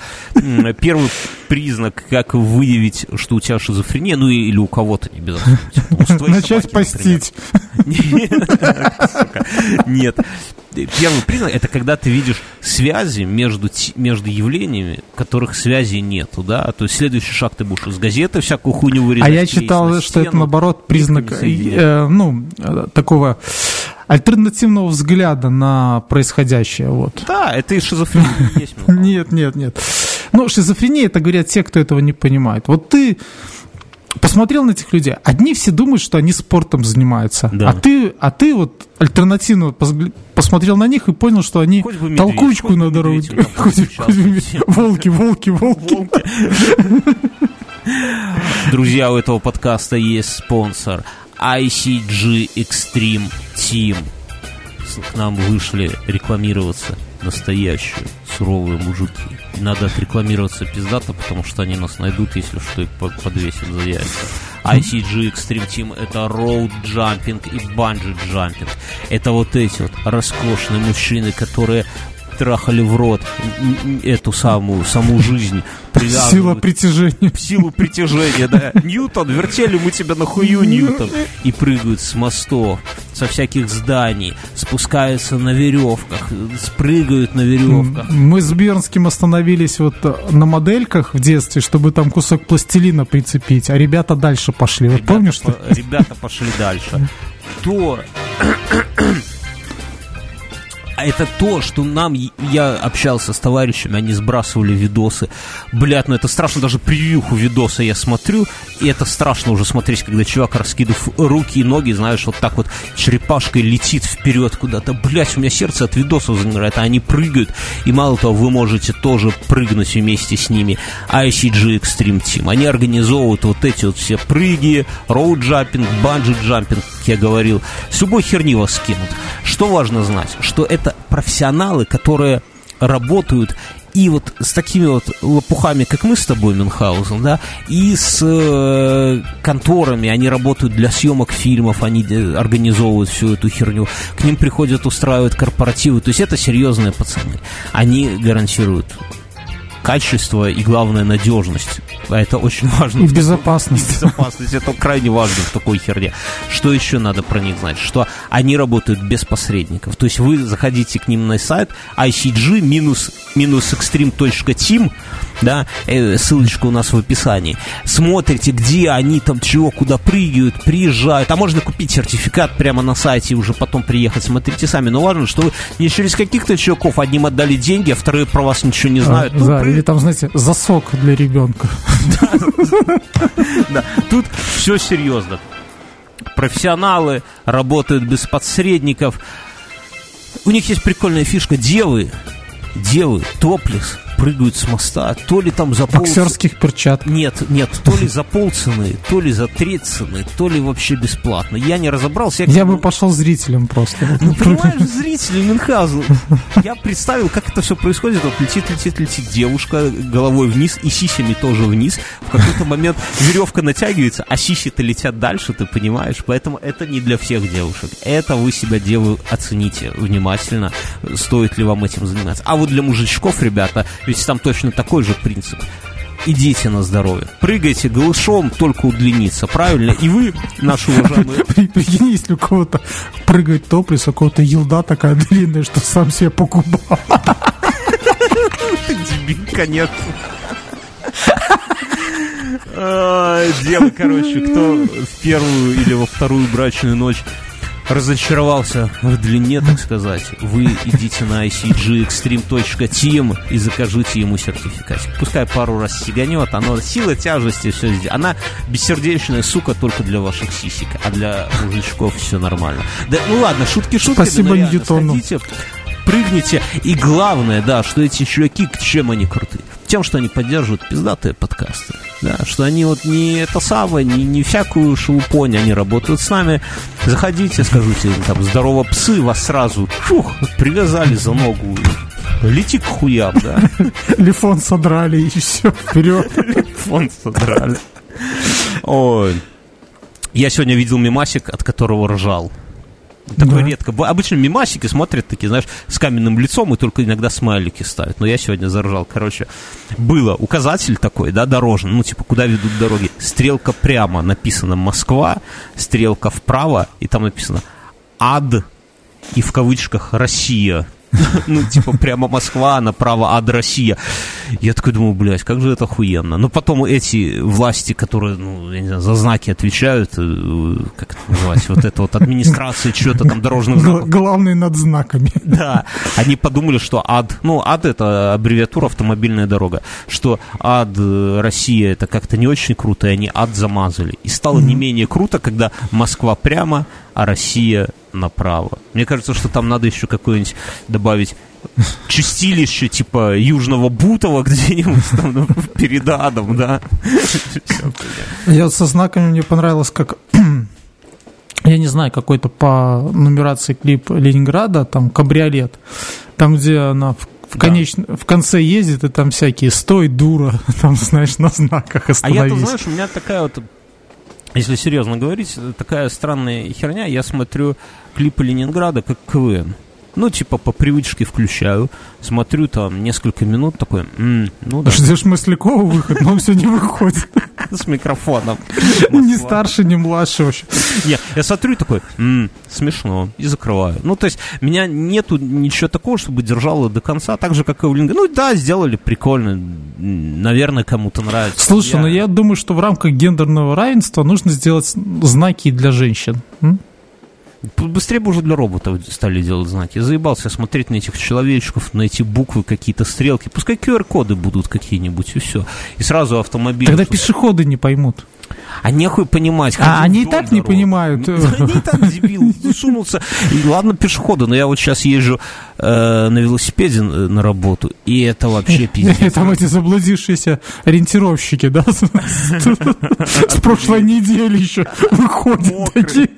первый признак, как выявить, что у тебя шизофрения, ну или у кого-то, не обязательно. Типа, Начать постить. *laughs* Нет, первый признак это когда ты видишь связи между, между явлениями, которых связи нету, да, то есть следующий шаг ты будешь из газеты всякую хуйню вырезать. А я читал, что это наоборот признак, э, ну, такого альтернативного взгляда на происходящее, вот. Да, это и шизофрения. *laughs* Нет, нет, нет. Ну, шизофрения, это говорят те, кто этого не понимает. Вот ты посмотрел на этих людей, одни все думают, что они спортом занимаются, да. а ты, а ты вот альтернативно посмотрел на них и понял, что они медведь, толкучку на дороге, волки, волки, волки. Друзья, у этого подкаста есть спонсор ICG Extreme Team. К нам вышли рекламироваться настоящие суровые мужики. И надо отрекламироваться пиздато, потому что они нас найдут, если что, и подвесят за яйца. ICG Extreme Team это роуд джампинг и банджи джампинг. Это вот эти вот роскошные мужчины, которые трахали в рот эту самую, саму жизнь. Сила притяжения. Силу притяжения, да. Ньютон, вертели мы тебя на хую, Ньютон. И прыгают с мостов, со всяких зданий, спускаются на веревках, спрыгают на веревках. Мы с Бернским остановились вот э, на модельках в детстве, чтобы там кусок пластилина прицепить, а ребята дальше пошли. Вот ребята, помнишь? Что? Ребята пошли дальше. То это то, что нам, я общался с товарищами, они сбрасывали видосы. Блядь, ну это страшно, даже превьюху видоса я смотрю, и это страшно уже смотреть, когда чувак, раскидывает руки и ноги, знаешь, вот так вот черепашкой летит вперед куда-то. Блядь, у меня сердце от видосов замирает, а они прыгают, и мало того, вы можете тоже прыгнуть вместе с ними. ICG Extreme Team, они организовывают вот эти вот все прыги, роуп-джампинг, банджи-джампинг, как я говорил, с любой херни вас скинут. Что важно знать? Что это профессионалы, которые работают и вот с такими вот лопухами, как мы с тобой, Мюнхгаузен, да, и с э, конторами, они работают для съемок фильмов, они организовывают всю эту херню, к ним приходят, устраивают корпоративы, то есть это серьезные пацаны. Они гарантируют качество и, главное, надежность. А это очень важно. И безопасность. И безопасность. Это крайне важно в такой херне. Что еще надо про них знать? Что они работают без посредников. То есть вы заходите к ним на сайт icg минус, минус extreme.team да, э, ссылочка у нас в описании. Смотрите, где они там чего, куда прыгают, приезжают. А можно купить сертификат прямо на сайте и уже потом приехать. Смотрите сами. Но важно, что вы не через каких-то чуваков одним отдали деньги, а вторые про вас ничего не знают. А, ну, да, при... или там, знаете, засок для ребенка. Да, тут все серьезно. Профессионалы работают без посредников. У них есть прикольная фишка. Девы, девы, топлес, прыгают с моста, то ли там за Боксерских перчаток. Нет, нет, то ли за полцены, то ли за три цены, то ли вообще бесплатно. Я не разобрался. Я, я бы пошел зрителем просто. *laughs* Ну, понимаешь, зрителем Мюнхгаузен. Я представил, как это все происходит. Вот летит, летит, летит девушка головой вниз и сисями тоже вниз. В какой-то момент веревка натягивается, а сиси-то летят дальше, ты понимаешь? Поэтому это не для всех девушек. Это вы себя, девы, оцените внимательно, стоит ли вам этим заниматься. А вот для мужичков, ребята, ведь там точно такой же принцип. Идите на здоровье. Прыгайте голышом, только удлиниться, правильно? И вы, наши уважаемые... *laughs* Прикинь, если у кого-то прыгает топлис, у кого-то елда такая длинная, что сам себе покупал. Дебил, конечно. Девы, короче, кто в первую или во вторую брачную ночь разочаровался в длине, так сказать, вы идите на icgextreme.team и закажите ему сертификат. Пускай пару раз сиганет, оно сила тяжести, все здесь. Она бессердечная сука только для ваших сисек, а для мужичков все нормально. Да, ну ладно, шутки шутки. Спасибо Ньютону. Сходите, прыгните. И главное, да, что эти чуваки, чем они крутые? Тем, что они поддерживают пиздатые подкасты. Да, что они вот не это самое, не, не всякую шелупонь, они работают с нами. Заходите, скажите там, здорово, псы, вас сразу чух, привязали за ногу. Лети к хуям, да. *laughs* Лифон содрали и все, вперед. *laughs* Лифон содрали. Ой. Я сегодня видел мимасик, от которого ржал. Такое да. редко. Обычно мимасики смотрят такие, знаешь, с каменным лицом и только иногда смайлики ставят. Но я сегодня заржал. Короче, было указатель такой, да, дорожный, ну, типа, куда ведут дороги. Стрелка прямо написано Москва, стрелка вправо, и там написано ад и в кавычках Россия. *laughs* Ну, типа, прямо Москва, направо ад Россия. Я такой думаю, блядь, как же это охуенно. Но потом эти власти, которые, ну, я не знаю, за знаки отвечают, э, как это называется, вот это вот администрация что-то там дорожных знаков. Главные над знаками. *laughs* Да, они подумали, что ад, ну, ад это аббревиатура автомобильная дорога, что ад э, Россия это как-то не очень круто, и они ад замазали. И стало не менее круто, когда Москва прямо, а Россия направо. Мне кажется, что там надо еще какое-нибудь добавить чистилище типа Южного Бутова где-нибудь там ну, перед адом, да. Я со знаками мне понравилось, как *clears throat* я не знаю, какой-то по нумерации клип Ленинграда, там кабриолет, там, где она в в, конеч... да. в конце ездит, и там всякие «стой, дура», *laughs* там, знаешь, на знаках остановись. А я-то, знаешь, у меня такая вот если серьезно говорить, такая странная херня. Я смотрю клипы Ленинграда как КВН. Ну, типа, по привычке включаю, смотрю там несколько минут, такой, м-м, ну да. Ждешь Маслякова выход, но он все не выходит. *laughs* С микрофоном. *laughs* Не старше, не младше вообще. Не, я смотрю такой, смешно, и закрываю. Ну, то есть, меня нету ничего такого, чтобы держало до конца, так же, как и у Линга. Ну, да, сделали прикольно, наверное, кому-то нравится. Слушай, ну я думаю, что в рамках гендерного равенства нужно сделать знаки для женщин. Быстрее бы уже для роботов стали делать знаки. Я заебался смотреть на этих человечков, на эти буквы, какие-то стрелки. Пускай QR-коды будут какие-нибудь, и все. И сразу автомобиль. Тогда пешеходы не поймут. А нехуй понимать. А они и так не понимают. Они и так дебил, сунулся. И ладно, пешеходы, но я вот сейчас езжу э, на велосипеде на работу, и это вообще *laughs* пиздец. Там эти заблудившиеся ориентировщики, да, с прошлой недели еще выходят такие.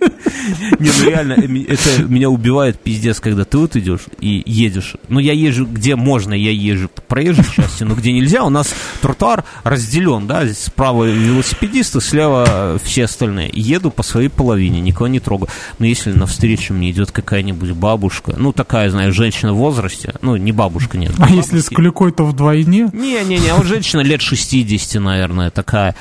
Не, ну реально, это меня убивает пиздец, когда ты вот идешь и едешь. Ну, я езжу, где можно, я езжу по проезжей части, но где нельзя, у нас тротуар разделен, да, справа велосипедисты, слева все остальные. Еду по своей половине, никого не трогаю. Но если навстречу мне идет какая-нибудь бабушка, ну, такая, знаешь, женщина в возрасте, ну, не бабушка, нет. А если с клюкой, то вдвойне? Не-не-не, вот женщина лет 60, наверное, такая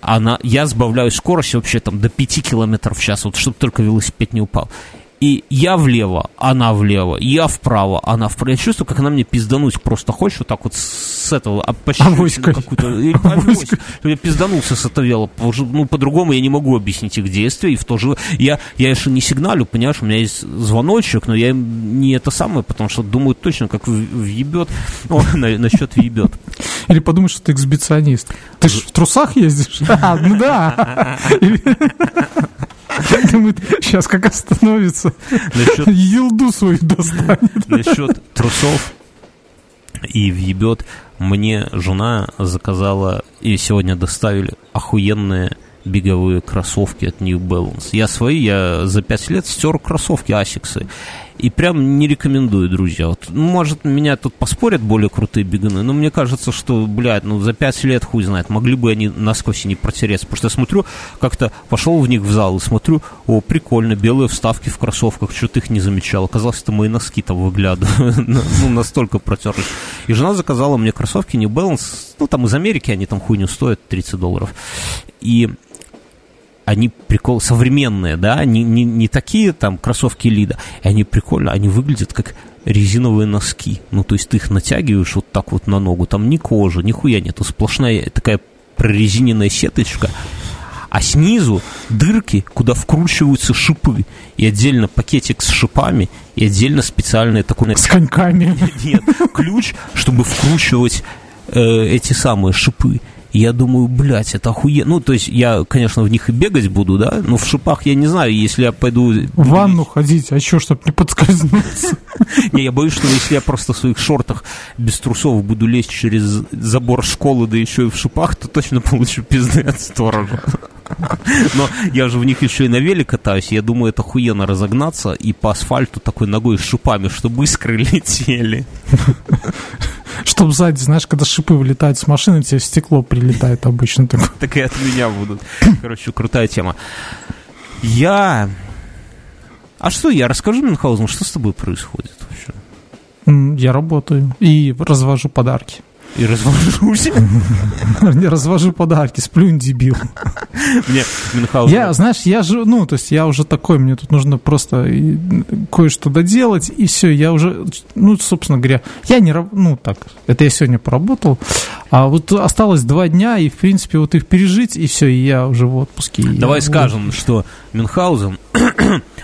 она, я сбавляю скорость вообще там до 5 километров в час, вот чтобы только велосипед не упал. И я влево, она влево, я вправо, она вправо. Я чувствую, как она мне пиздануть просто хочет, вот так вот с этого, а какую-то. Я пизданулся с этого вела. Ну, по-другому я не могу объяснить их действия. И в то же... Я, я еще не сигналю, понимаешь, у меня есть звоночек, но я не это самое, потому что думаю точно, как въебет. О, на, насчет въебет. Или подумаешь, что ты эксбиционист. Ты же в трусах ездишь? *laughs* А, ну да. *laughs* Думает, сейчас как остановится, Насчет... елду свою достанет. Насчет трусов и въебет. Мне жена заказала, и сегодня доставили охуенные беговые кроссовки от New Balance. Я свои, я за пять лет стер кроссовки Асиксы. И прям не рекомендую, друзья. Вот, ну, может, меня тут поспорят более крутые бегуны, но мне кажется, что, блядь, ну за пять лет хуй знает, могли бы они насквозь не протереться. Потому что я смотрю, как-то пошел в них в зал и смотрю, о, прикольно, белые вставки в кроссовках, что-то их не замечал. Оказалось, это мои носки там выглядывают. *laughs* ну, настолько протерлись. И жена заказала мне кроссовки New Balance, ну, там из Америки они там хуйню стоят, 30 долларов. И они прикол современные, да, не, не, не такие там кроссовки Лида, и они прикольно, они выглядят как резиновые носки. Ну, то есть ты их натягиваешь вот так вот на ногу, там ни кожи, ни хуя нету, сплошная такая прорезиненная сеточка, а снизу дырки, куда вкручиваются шипы, и отдельно пакетик с шипами, и отдельно специальный такой... С коньками. Нет, ключ, чтобы вкручивать э, эти самые шипы. Я думаю, блядь, это охуенно. Ну, то есть я, конечно, в них и бегать буду, да, но в шипах я не знаю, если я пойду... В ванну ходить, а что, чтобы не подскользнуться? *laughs* Не, я боюсь, что если я просто в своих шортах без трусов буду лезть через забор школы, да еще и в шипах, то точно получу пизды от сторожа. *laughs* Но я же в них еще и на веле катаюсь, я думаю, это охуенно разогнаться и по асфальту такой ногой с шипами, чтобы искры *laughs* летели. Чтобы сзади, знаешь, когда шипы вылетают с машины, тебе стекло прилетает обычно. *laughs* Так и от меня будут. *coughs* Короче, крутая тема. Я... А что я? Расскажи, Мюнхгаузен, что с тобой происходит вообще? Я работаю и развожу подарки. И развожусь. *laughs* Не развожу подарки, сплюнь, дебил. Мне Мюнхгаузен... Я, знаешь, я же, ну, то есть я уже такой, мне тут нужно просто кое-что доделать, и все, я уже, ну, собственно говоря, я не, ну, так, это я сегодня поработал, а вот осталось два дня, и, в принципе, вот их пережить, и все, и я уже в отпуске. Давай скажем, что Мюнхгаузен,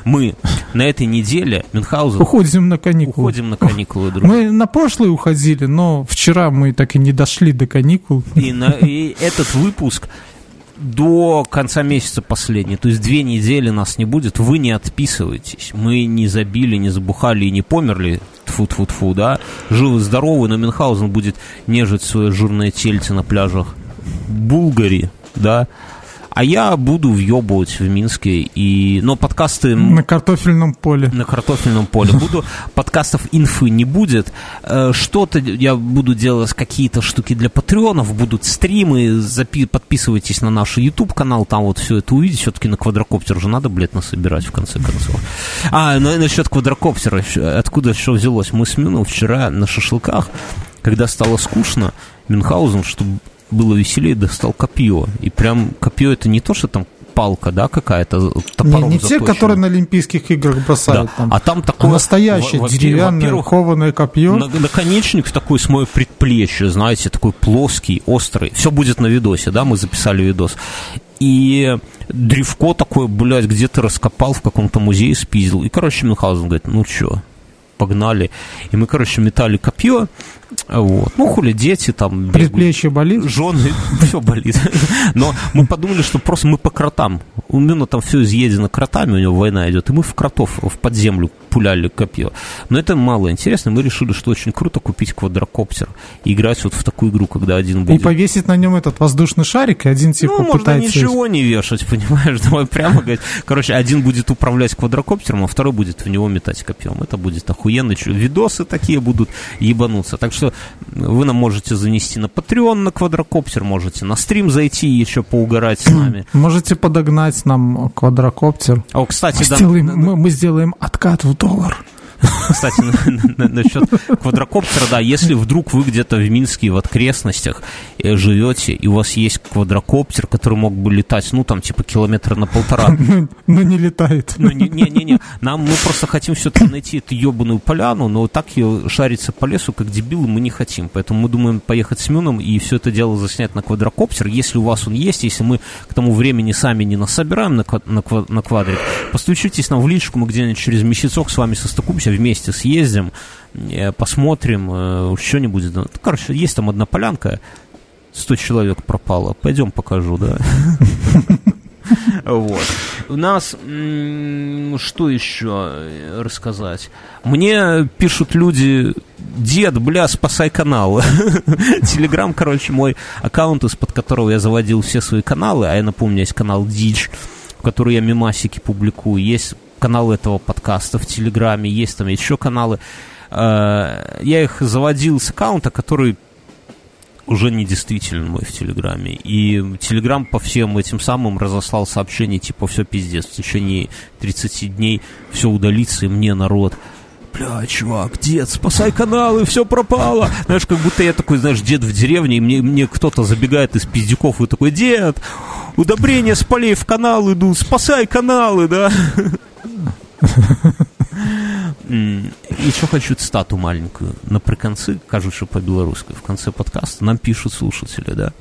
мы на этой неделе, Мюнхгаузен... Уходим на каникулы. Уходим на каникулы, друзья. Мы на прошлый уходили, но вчера мы так и не дошли до каникул. И, на, и этот выпуск до конца месяца последний, то есть две недели нас не будет, вы не отписывайтесь. Мы не забили, не забухали и не померли, тфу тфу тфу да, живы-здоровы, но Мюнхгаузен будет нежить свое жирное тельце на пляжах Булгари, да, а я буду въебывать в Минске. И... Но подкасты... На картофельном поле. На картофельном поле. Буду... Подкастов инфы не будет. Э, что-то я буду делать, какие-то штуки для патреонов, будут стримы. Запи... Подписывайтесь на наш YouTube-канал, там вот все это увидеть. Все-таки на квадрокоптер же надо, блядь, насобирать в конце концов. А, ну, насчет квадрокоптера. Откуда что взялось? Мы с Мином вчера на шашлыках, когда стало скучно, Мюнхгаузен, чтобы было веселее, достал копье. И прям копье это не то, что там палка, да, какая-то топором Не, не те, которые на Олимпийских играх бросают. Да. Там, а там такое... А настоящее во- деревянное кованое копье. Наконечник такой с мое предплечье, знаете, такой плоский, острый. Все будет на видосе, да, мы записали видос. И древко такое, блядь, где-то раскопал в каком-то музее, спиздил. И, короче, Мюнхгаузен говорит, ну что, погнали. И мы, короче, метали копье, вот. Ну, хули, дети там... Предплечье болит? Жены, *laughs* все болит. Но мы подумали, что просто мы по кротам. У Мина там все изъедено кротами, у него война идет, и мы в кротов, в подземлю пуляли копье. Но это мало интересно. Мы решили, что очень круто купить квадрокоптер и играть вот в такую игру, когда один будет... И повесить на нем этот воздушный шарик, и один типа Ну, можно ничего не вешать, *laughs* понимаешь? Давай прямо говорить. Короче, один будет управлять квадрокоптером, а второй будет в него метать копьем. Это будет охуенно. Видосы такие будут ебануться. Так что вы нам можете занести на Patreon на квадрокоптер, можете на стрим зайти и еще поугарать с нами. *clears throat* Можете подогнать нам квадрокоптер. О, кстати, мы да. Сделаем, мы, мы сделаем откат в doğar. Кстати, насчет квадрокоптера, да, если вдруг вы где-то в Минске, в окрестностях э, живете, и у вас есть квадрокоптер, который мог бы летать, ну, там, типа, километра на полтора. *laughs* Но не летает. Ну, не-не-не, нам мы просто хотим все-таки найти эту ебаную поляну, но так ее шариться по лесу, как дебилы, мы не хотим. Поэтому мы думаем поехать с Мюном и все это дело заснять на квадрокоптер. Если у вас он есть, если мы к тому времени сами не насобираем на, на, на квадрик, постучитесь нам в личку, мы где-нибудь через месяцок с вами состыкуемся, вместе съездим, э, посмотрим, э, что-нибудь. Ну, короче, есть там одна полянка, 100 человек пропало. Пойдем покажу, да. *laughs* Вот. У нас что еще э, рассказать? Мне пишут люди, дед, бля, спасай канал. *laughs* Телеграм, короче, мой аккаунт, из-под которого я заводил все свои каналы, а я напомню, есть канал Дичь, в который я мемасики публикую, есть канал этого подкаста в Телеграме, есть там еще каналы. Э, я их заводил с аккаунта, который уже не действителен мой в Телеграме. И Телеграм по всем этим самым разослал сообщение, типа, все пиздец, в течение 30 дней все удалится, и мне народ бля, чувак, дед, спасай каналы, все пропало. Знаешь, как будто я такой, знаешь, дед в деревне, и мне, мне кто-то забегает из пиздюков и такой, дед, удобрения с полей в канал идут, спасай каналы, да. Еще хочу цитату маленькую. Наприканцы, кажучи по-белорусски, в конце подкаста нам пишут слушатели, да?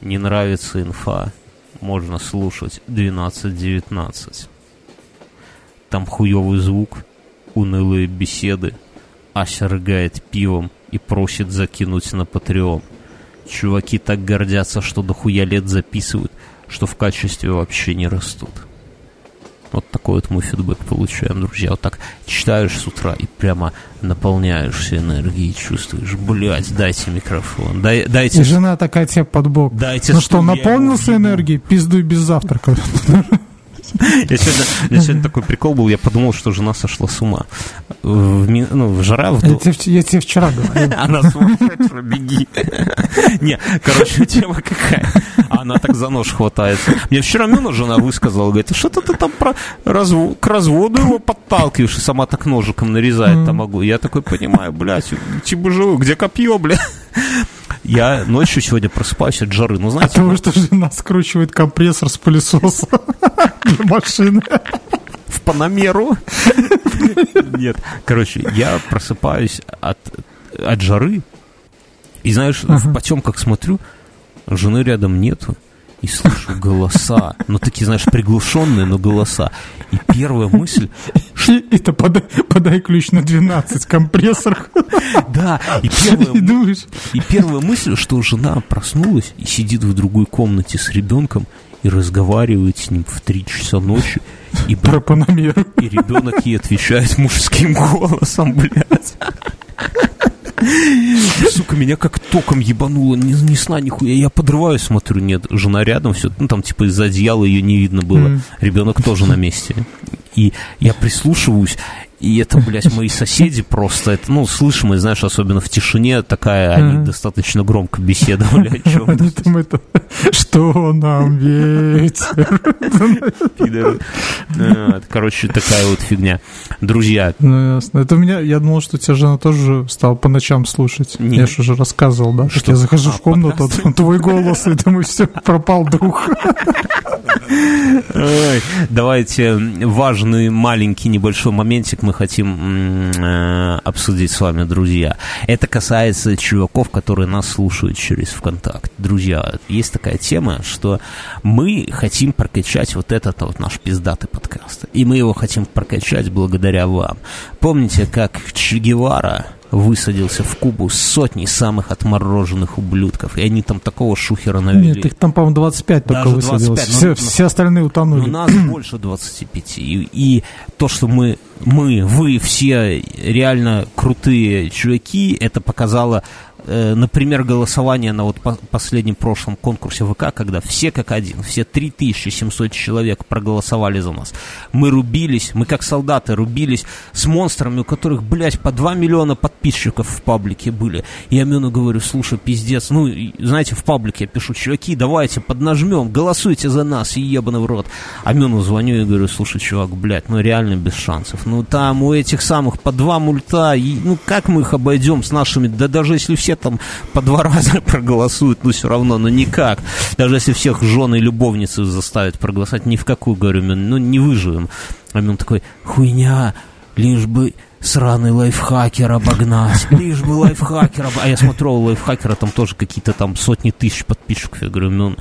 Не нравится инфа. можно слушать 12-19. Там хуёвый звук, унылые беседы, Ася рыгает пивом и просит закинуть на Patreon. Чуваки так гордятся, что дохуя лет записывают, что в качестве вообще не растут. Вот такой вот мы фидбэк получаем, друзья. Вот так читаешь с утра и прямо наполняешься энергией, чувствуешь, блядь, дайте микрофон, дай, дайте... И жена такая тебе под бок. Дайте ну что, наполнился энергией? Пиздуй без завтрака. *laughs* Я сегодня, меня сегодня такой прикол был, я подумал, что жена сошла с ума. В, ну, в жара, в, Я тебе, я тебе вчера говорил. *laughs* Она сумасшедшая, беги. *laughs* Не, короче, тема какая. Она так за нож хватается. Мне вчера Мюна жена высказала, говорит, «А что-то ты там про разво- к разводу его подталкиваешь, и сама так ножиком нарезает там могу. Я такой понимаю, блядь, живу, где копье, блядь? Я ночью сегодня просыпаюсь от жары. Ну, От знаете, того, что жена скручивает компрессор с пылесоса для машины. в Панамеру. Нет. Короче, я просыпаюсь от, от жары, и знаешь, в потемках смотрю, жены рядом нету, и слышу голоса, ну такие, знаешь, приглушенные, но голоса. И первая мысль, И, и то подай, подай ключ на 12 компрессорах. да, и первая, И первая мысль, что жена проснулась и сидит в другой комнате с ребенком и разговаривает с ним в три часа ночи, и, про Панамеру. И ребенок ей отвечает мужским голосом, блядь. Сука, меня как током ебануло, ни, ни сна, нихуя. Я подрываюсь, смотрю, нет, жена рядом, все, ну там типа из-за одеяла ее не видно было. Ребенок тоже на месте. И я прислушиваюсь, и это, блядь, мои соседи просто, это, ну, слышимые, знаешь, особенно в тишине такая, они достаточно громко беседовали о чем Они там это, что нам ветер. Вот, Короче, такая вот фигня. Друзья, Ну, ясно. Это у меня, я думал, что тебя жена тоже стала по ночам слушать. Я же уже рассказывал, да? Что я захожу А, в комнату, а там твой голос, и думаю, все, пропал. Ой, давайте важный маленький небольшой моментик мы хотим э, обсудить с вами, друзья. Это касается чуваков, которые нас слушают через ВКонтакт. Друзья, есть такая тема, что мы хотим прокачать вот этот вот наш пиздатый подкаст. И мы его хотим прокачать благодаря вам. Помните, как Че Гевара высадился в Кубу с сотней самых отмороженных ублюдков, и они там такого шухера навели. Нет, их там, по-моему, 25 только Даже высадилось. 25, Все, ну, все остальные Ну, утонули. нас *clears throat* больше 25. И, и то, что мы, мы, вы все реально крутые чуваки, это показало, например, голосование на вот по- последнем прошлом конкурсе ВК, когда все как один, все 3700 человек проголосовали за нас. Мы рубились, мы как солдаты рубились с монстрами, у которых, блядь, по 2 миллиона подписчиков в паблике были. Я Мюну говорю, слушай, пиздец, ну, знаете, в паблике я пишу, чуваки, давайте поднажмем, голосуйте за нас, ебаный в рот. А Мюну звоню и говорю, слушай, чувак, блядь, ну реально без шансов. Ну там у этих самых по два мульта, и, ну как мы их обойдем с нашими, да даже если все там по два *laughs* раза проголосуют, ну все равно, ну никак. Даже если всех жены и любовницы заставить проголосовать, ни в какую, говорю, ну не выживем. А Мюн такой, хуйня, лишь бы сраный лайфхакер обогнать, лишь бы лайфхакер обогнать. А я смотрю, у лайфхакера там тоже какие-то там сотни тысяч подписчиков. Я говорю, Мюн,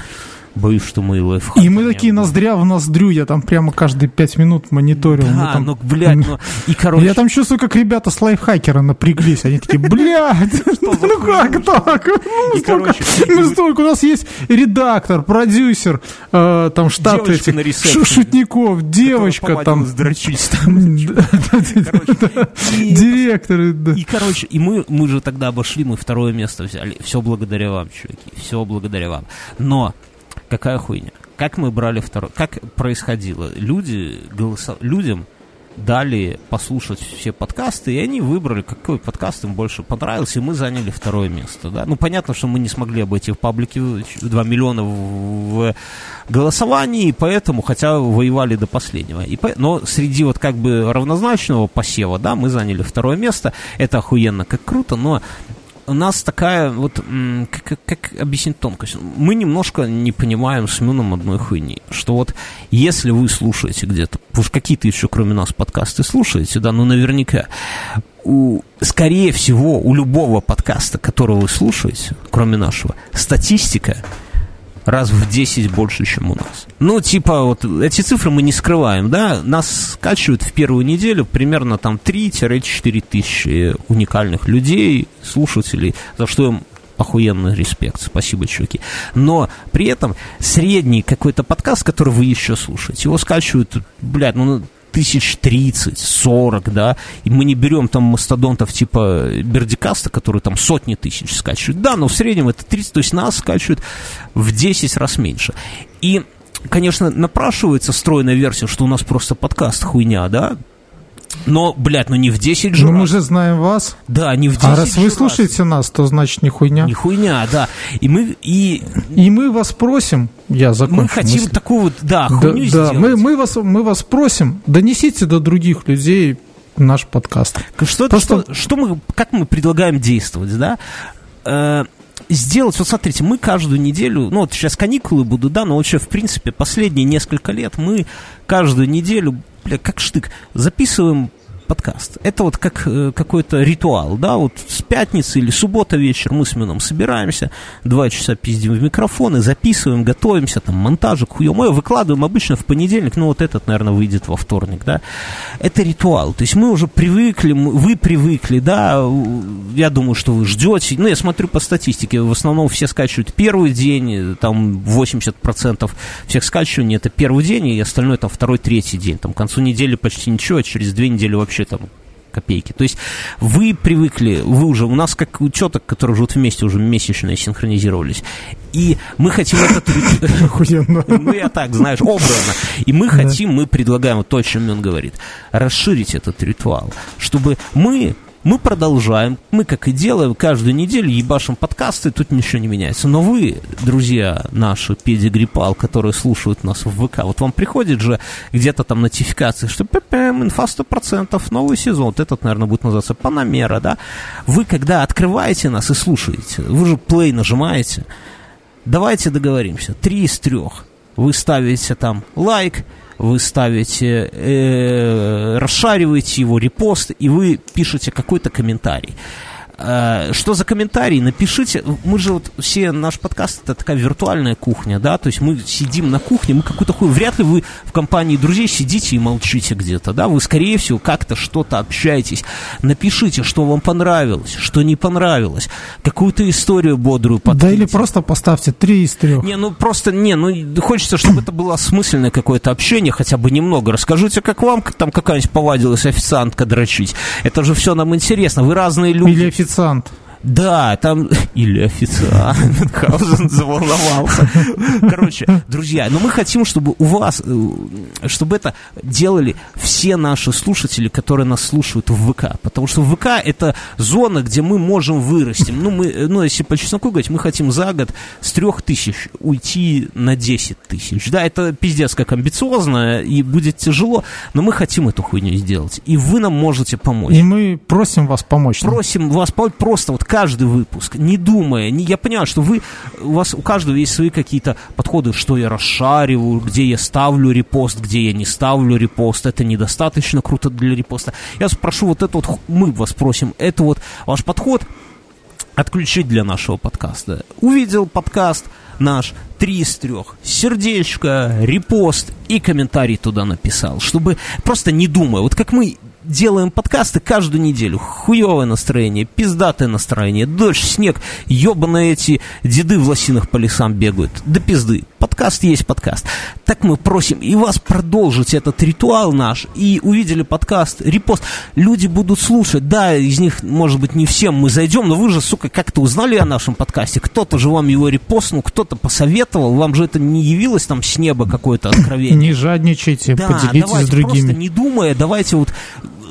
боюсь, что мы лайфхакеры. И мы такие ноздря в ноздрю, я там прямо каждые 5 минут мониторил. Да, там- ну, блядь, ну, и, короче... Я там чувствую, как ребята с лайфхакера напряглись. Они такие, блядь, *laughs* ну как так? Мы И, столько, короче, мы столько, у нас есть редактор, продюсер, э, там штат этих шутников, девочка там, Дрочить *laughs* И- директор. да. И, короче, и мы, мы же тогда обошли, мы второе место взяли. Все благодаря вам, чуваки. Все благодаря вам. Но какая хуйня? Как мы брали второе? Как происходило? Люди голоса... людям дали послушать все подкасты, и они выбрали, какой подкаст им больше понравился, и мы заняли второе место. Да? Ну, понятно, что мы не смогли обойти в паблике 2 миллиона в, голосовании, поэтому, хотя воевали до последнего. И по- но среди вот как бы равнозначного посева, да, мы заняли второе место. Это охуенно, как круто, но у нас такая вот, как, как- объяснить тонкость? Мы немножко не понимаем с Мюном одной хуйни, что вот если вы слушаете где-то, что какие-то еще кроме нас подкасты слушаете, да, ну наверняка, у, скорее всего, у любого подкаста, которого вы слушаете, кроме нашего, статистика раз в 10 больше, чем у нас. Ну, типа, вот эти цифры мы не скрываем, да, нас скачивают в первую неделю примерно там 3-4 тысячи уникальных людей, слушателей, за что им охуенный респект, спасибо, чуваки. Но при этом средний какой-то подкаст, который вы еще слушаете, его скачивают, блядь, ну, тысяч тридцать, сорок, да, и мы не берем там мастодонтов типа Бердикаста, которые там сотни тысяч скачивают, да, но в среднем это 30, то есть нас скачивают в 10 раз меньше. И, конечно, напрашивается стройная версия, что у нас просто подкаст хуйня, да, но, блядь, ну не в 10 же Ну мы же знаем вас. Да, не в 10 А раз вы раз. слушаете нас, то значит не хуйня. Не хуйня, да. И мы, и И мы вас просим, я закончу мы хотим мысль. такую вот, да, Да, хуйню да, сделать. мы, мы, вас, мы вас просим, донесите до других людей наш подкаст. Что, Просто- что, что мы, как мы предлагаем действовать, да? Э, сделать, вот смотрите, мы каждую неделю, ну вот сейчас каникулы будут, да, но вообще, в принципе, последние несколько лет мы каждую неделю, бля, как штык, записываем подкаст. Это вот как э, какой-то ритуал, да, вот с пятницы или суббота вечер мы с Мином собираемся, два часа пиздим в микрофоны, записываем, готовимся, там, монтажик, хуё моё, выкладываем обычно в понедельник, ну вот этот, наверное, выйдет во вторник, да. Это ритуал, то есть мы уже привыкли, вы привыкли, да, я думаю, что вы ждете, ну, я смотрю по статистике, в основном все скачивают первый день, э, там 80% всех скачиваний это первый день, и остальное там второй, третий день, там к концу недели почти ничего, а через две недели вообще там копейки. То есть вы привыкли, вы уже, у нас как учеток, которые живут вместе, уже месячные синхронизировались. И мы хотим этот *laughs* ну, я так, знаешь, образно. И мы хотим, мы предлагаем, вот то, о чем он говорит, расширить этот ритуал, чтобы мы мы продолжаем, мы как и делаем, каждую неделю ебашим подкасты, тут ничего не меняется. Но вы, друзья наши, педигрипал, которые слушают нас в ВК, вот вам приходит же где-то там нотификация, что ППМ, инфа 100%, новый сезон, вот этот, наверное, будет называться Панамера, да? Вы, когда открываете нас и слушаете, вы же плей нажимаете, давайте договоримся, три из трех. Вы ставите там лайк, вы ставите, э, расшариваете его, репост, и вы пишете какой-то комментарий. Э, Что за комментарий? Напишите. Мы же вот все, наш подкаст это такая виртуальная кухня, да, то есть мы сидим на кухне, мы какой-то хуй, вряд ли вы в компании друзей сидите и молчите где-то, да, вы скорее всего как-то что-то общаетесь. Напишите, что вам понравилось, что не понравилось, какую-то историю бодрую Да подкиньте. или просто поставьте три из трех. Не, ну просто, не, ну хочется, чтобы это было осмысленное какое-то общение, хотя бы немного. Расскажите, как вам там какая-нибудь повадилась официантка дрочить. Это же все нам интересно. Вы разные люди. Или официант. Да, там... *laughs* Или официант. Хаузен заволновался. Короче, друзья, но мы хотим, чтобы у вас, э, чтобы это делали все наши слушатели, которые нас слушают в ВК. Потому что ВК это зона, где мы можем вырасти. Ну, мы, э, ну если по чесноку говорить, мы хотим за год с трех тысяч уйти на 10 тысяч. Да, это пиздец как амбициозно и будет тяжело, но мы хотим эту хуйню сделать. И вы нам можете помочь И мы просим вас помочь. просим вас помочь просто вот каждый выпуск, не думая, не, я понимаю, что вы, у вас у каждого есть свои какие-то подходы, что я расшариваю, где я ставлю репост, где я не ставлю репост, это недостаточно круто для репоста. Я вас прошу вот это вот, мы вас просим, это вот ваш подход отключить для нашего подкаста. Увидел подкаст наш, три из трех, сердечко, репост и комментарий туда написал, чтобы просто не думая, вот как мы делаем подкасты каждую неделю, хуевое настроение, пиздатое настроение, дождь, снег, ебаные эти деды в лосинах по лесам бегают, да пизды, подкаст есть подкаст. Так мы просим и вас продолжить этот ритуал наш, и увидели подкаст, репост, люди будут слушать, да, из них, может быть, не всем мы зайдем, но вы же, сука, как-то узнали о нашем подкасте, кто-то же вам его репостнул, кто-то посоветовал, вам же это не явилось там с неба какое-то откровение. Не жадничайте, Да, поделитесь давайте с другими. просто не думая, давайте вот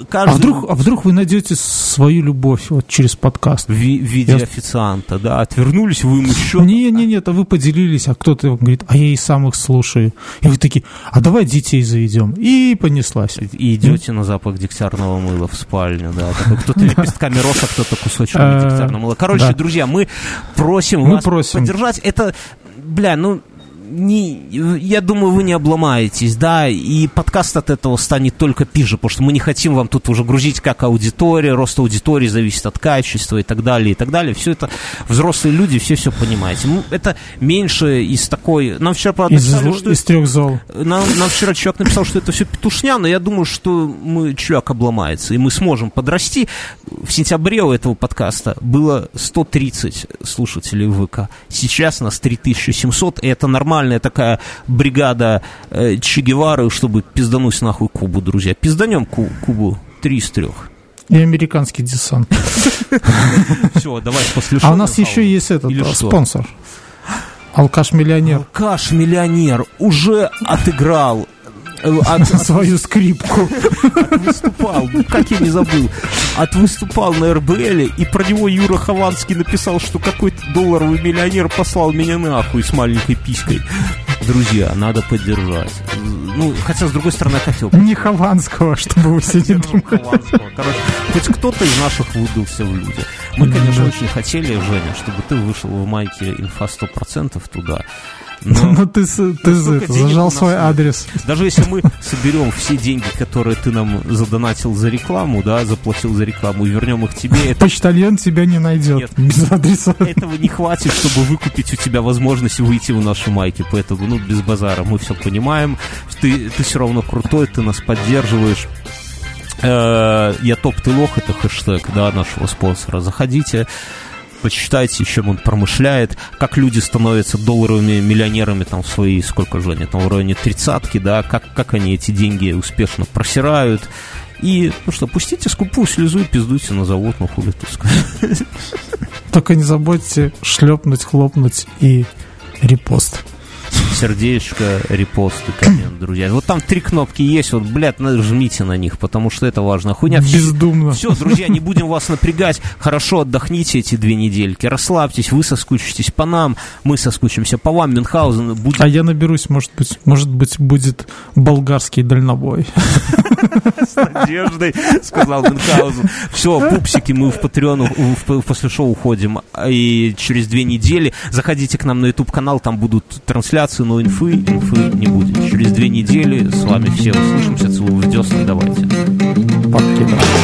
каждый... А вдруг, а вдруг вы найдете свою любовь вот через подкаст? в, в виде Я- официанта, да, отвернулись вы еще. Не, не, нет, а вы поделились, а кто-то говорит, а я и сам их слушаю. И вы такие, а давай детей заведем. И понеслась. И идете на запах дегтярного мыла в спальню, да. Кто-то лепестками рос, а кто-то кусочками Э, дегтярного мыла. Короче, друзья, мы просим вас поддержать. Это, бля, ну, не, я думаю, вы не обломаетесь, да, и подкаст от этого станет только пиже, потому что мы не хотим вам тут уже грузить как аудитория, рост аудитории зависит от качества и так далее, и так далее. Все это взрослые люди, все все понимаете. Это меньше из такой... Нам вчера, правда, из, написали, что... Из трех зол. Нам, нам вчера человек написал, что это все петушня, но я думаю, что мы, человек обломается, и мы сможем подрасти. В сентябре у этого подкаста было 130 слушателей ВК. Сейчас нас 3700, и это нормальная такая бригада э, Че Гевары, чтобы пиздануть нахуй Кубу, друзья. Пизданем Кубу три из трех. И американский десант. *laughs* Все, давай после А у нас еще есть этот спонсор. Алкаш-миллионер. Алкаш-миллионер уже отыграл э, от, *laughs* свою скрипку. выступал, как я не забыл, от выступал на РБЛ, и про него Юра Хованский написал, что какой-то долларовый миллионер послал меня нахуй с маленькой писькой. Друзья, надо поддержать. Ну, хотя, с другой стороны, хотел. Не Хованского, чтобы вы все не думали. Короче, хоть кто-то из наших выбился в люди. Мы, конечно, очень хотели, Женя, чтобы ты вышел в майке инфа 100% туда. Но, *laughs* Но ты, ты это, зажал свой нет. адрес. Даже если мы соберем все деньги, которые ты нам задонатил за рекламу, да, заплатил за рекламу, и вернем их тебе... Это... Почтальон тебя не найдет нет, без адреса. Этого не хватит, чтобы выкупить у тебя возможность выйти в наши майки. Поэтому, ну, без базара, мы все понимаем. Ты, ты все равно крутой, ты нас поддерживаешь. Э, я топ ты лох, это хэштег, да, нашего спонсора. Заходите, почитайте, чем он промышляет, как люди становятся долларовыми миллионерами там свои, сколько же они, там в районе тридцатки, да, как, как они эти деньги успешно просирают. И, ну что, пустите скупую слезу и пиздуйте на завод, ну хули. Только не забудьте шлепнуть, хлопнуть и репост сердечко, репост и коммент, *coughs* друзья. Вот там три кнопки есть, вот, блядь, нажмите на них, потому что это важно. Хуйня. Бездумно. Все, друзья, не будем вас напрягать. Хорошо отдохните эти две недельки, расслабьтесь, вы соскучитесь по нам, мы соскучимся по вам, Мюнхгаузен будет... А я наберусь, может быть, может быть, будет болгарский дальнобой. *laughs* *laughs* С надеждой, сказал Мюнхгаузен. Все, пупсики, мы в Патреону после шоу уходим, и через две недели заходите к нам на YouTube-канал, там будут трансляции но инфы, инфы не будет. Через две недели с вами все услышимся. Целую в десны. Давайте. Пока.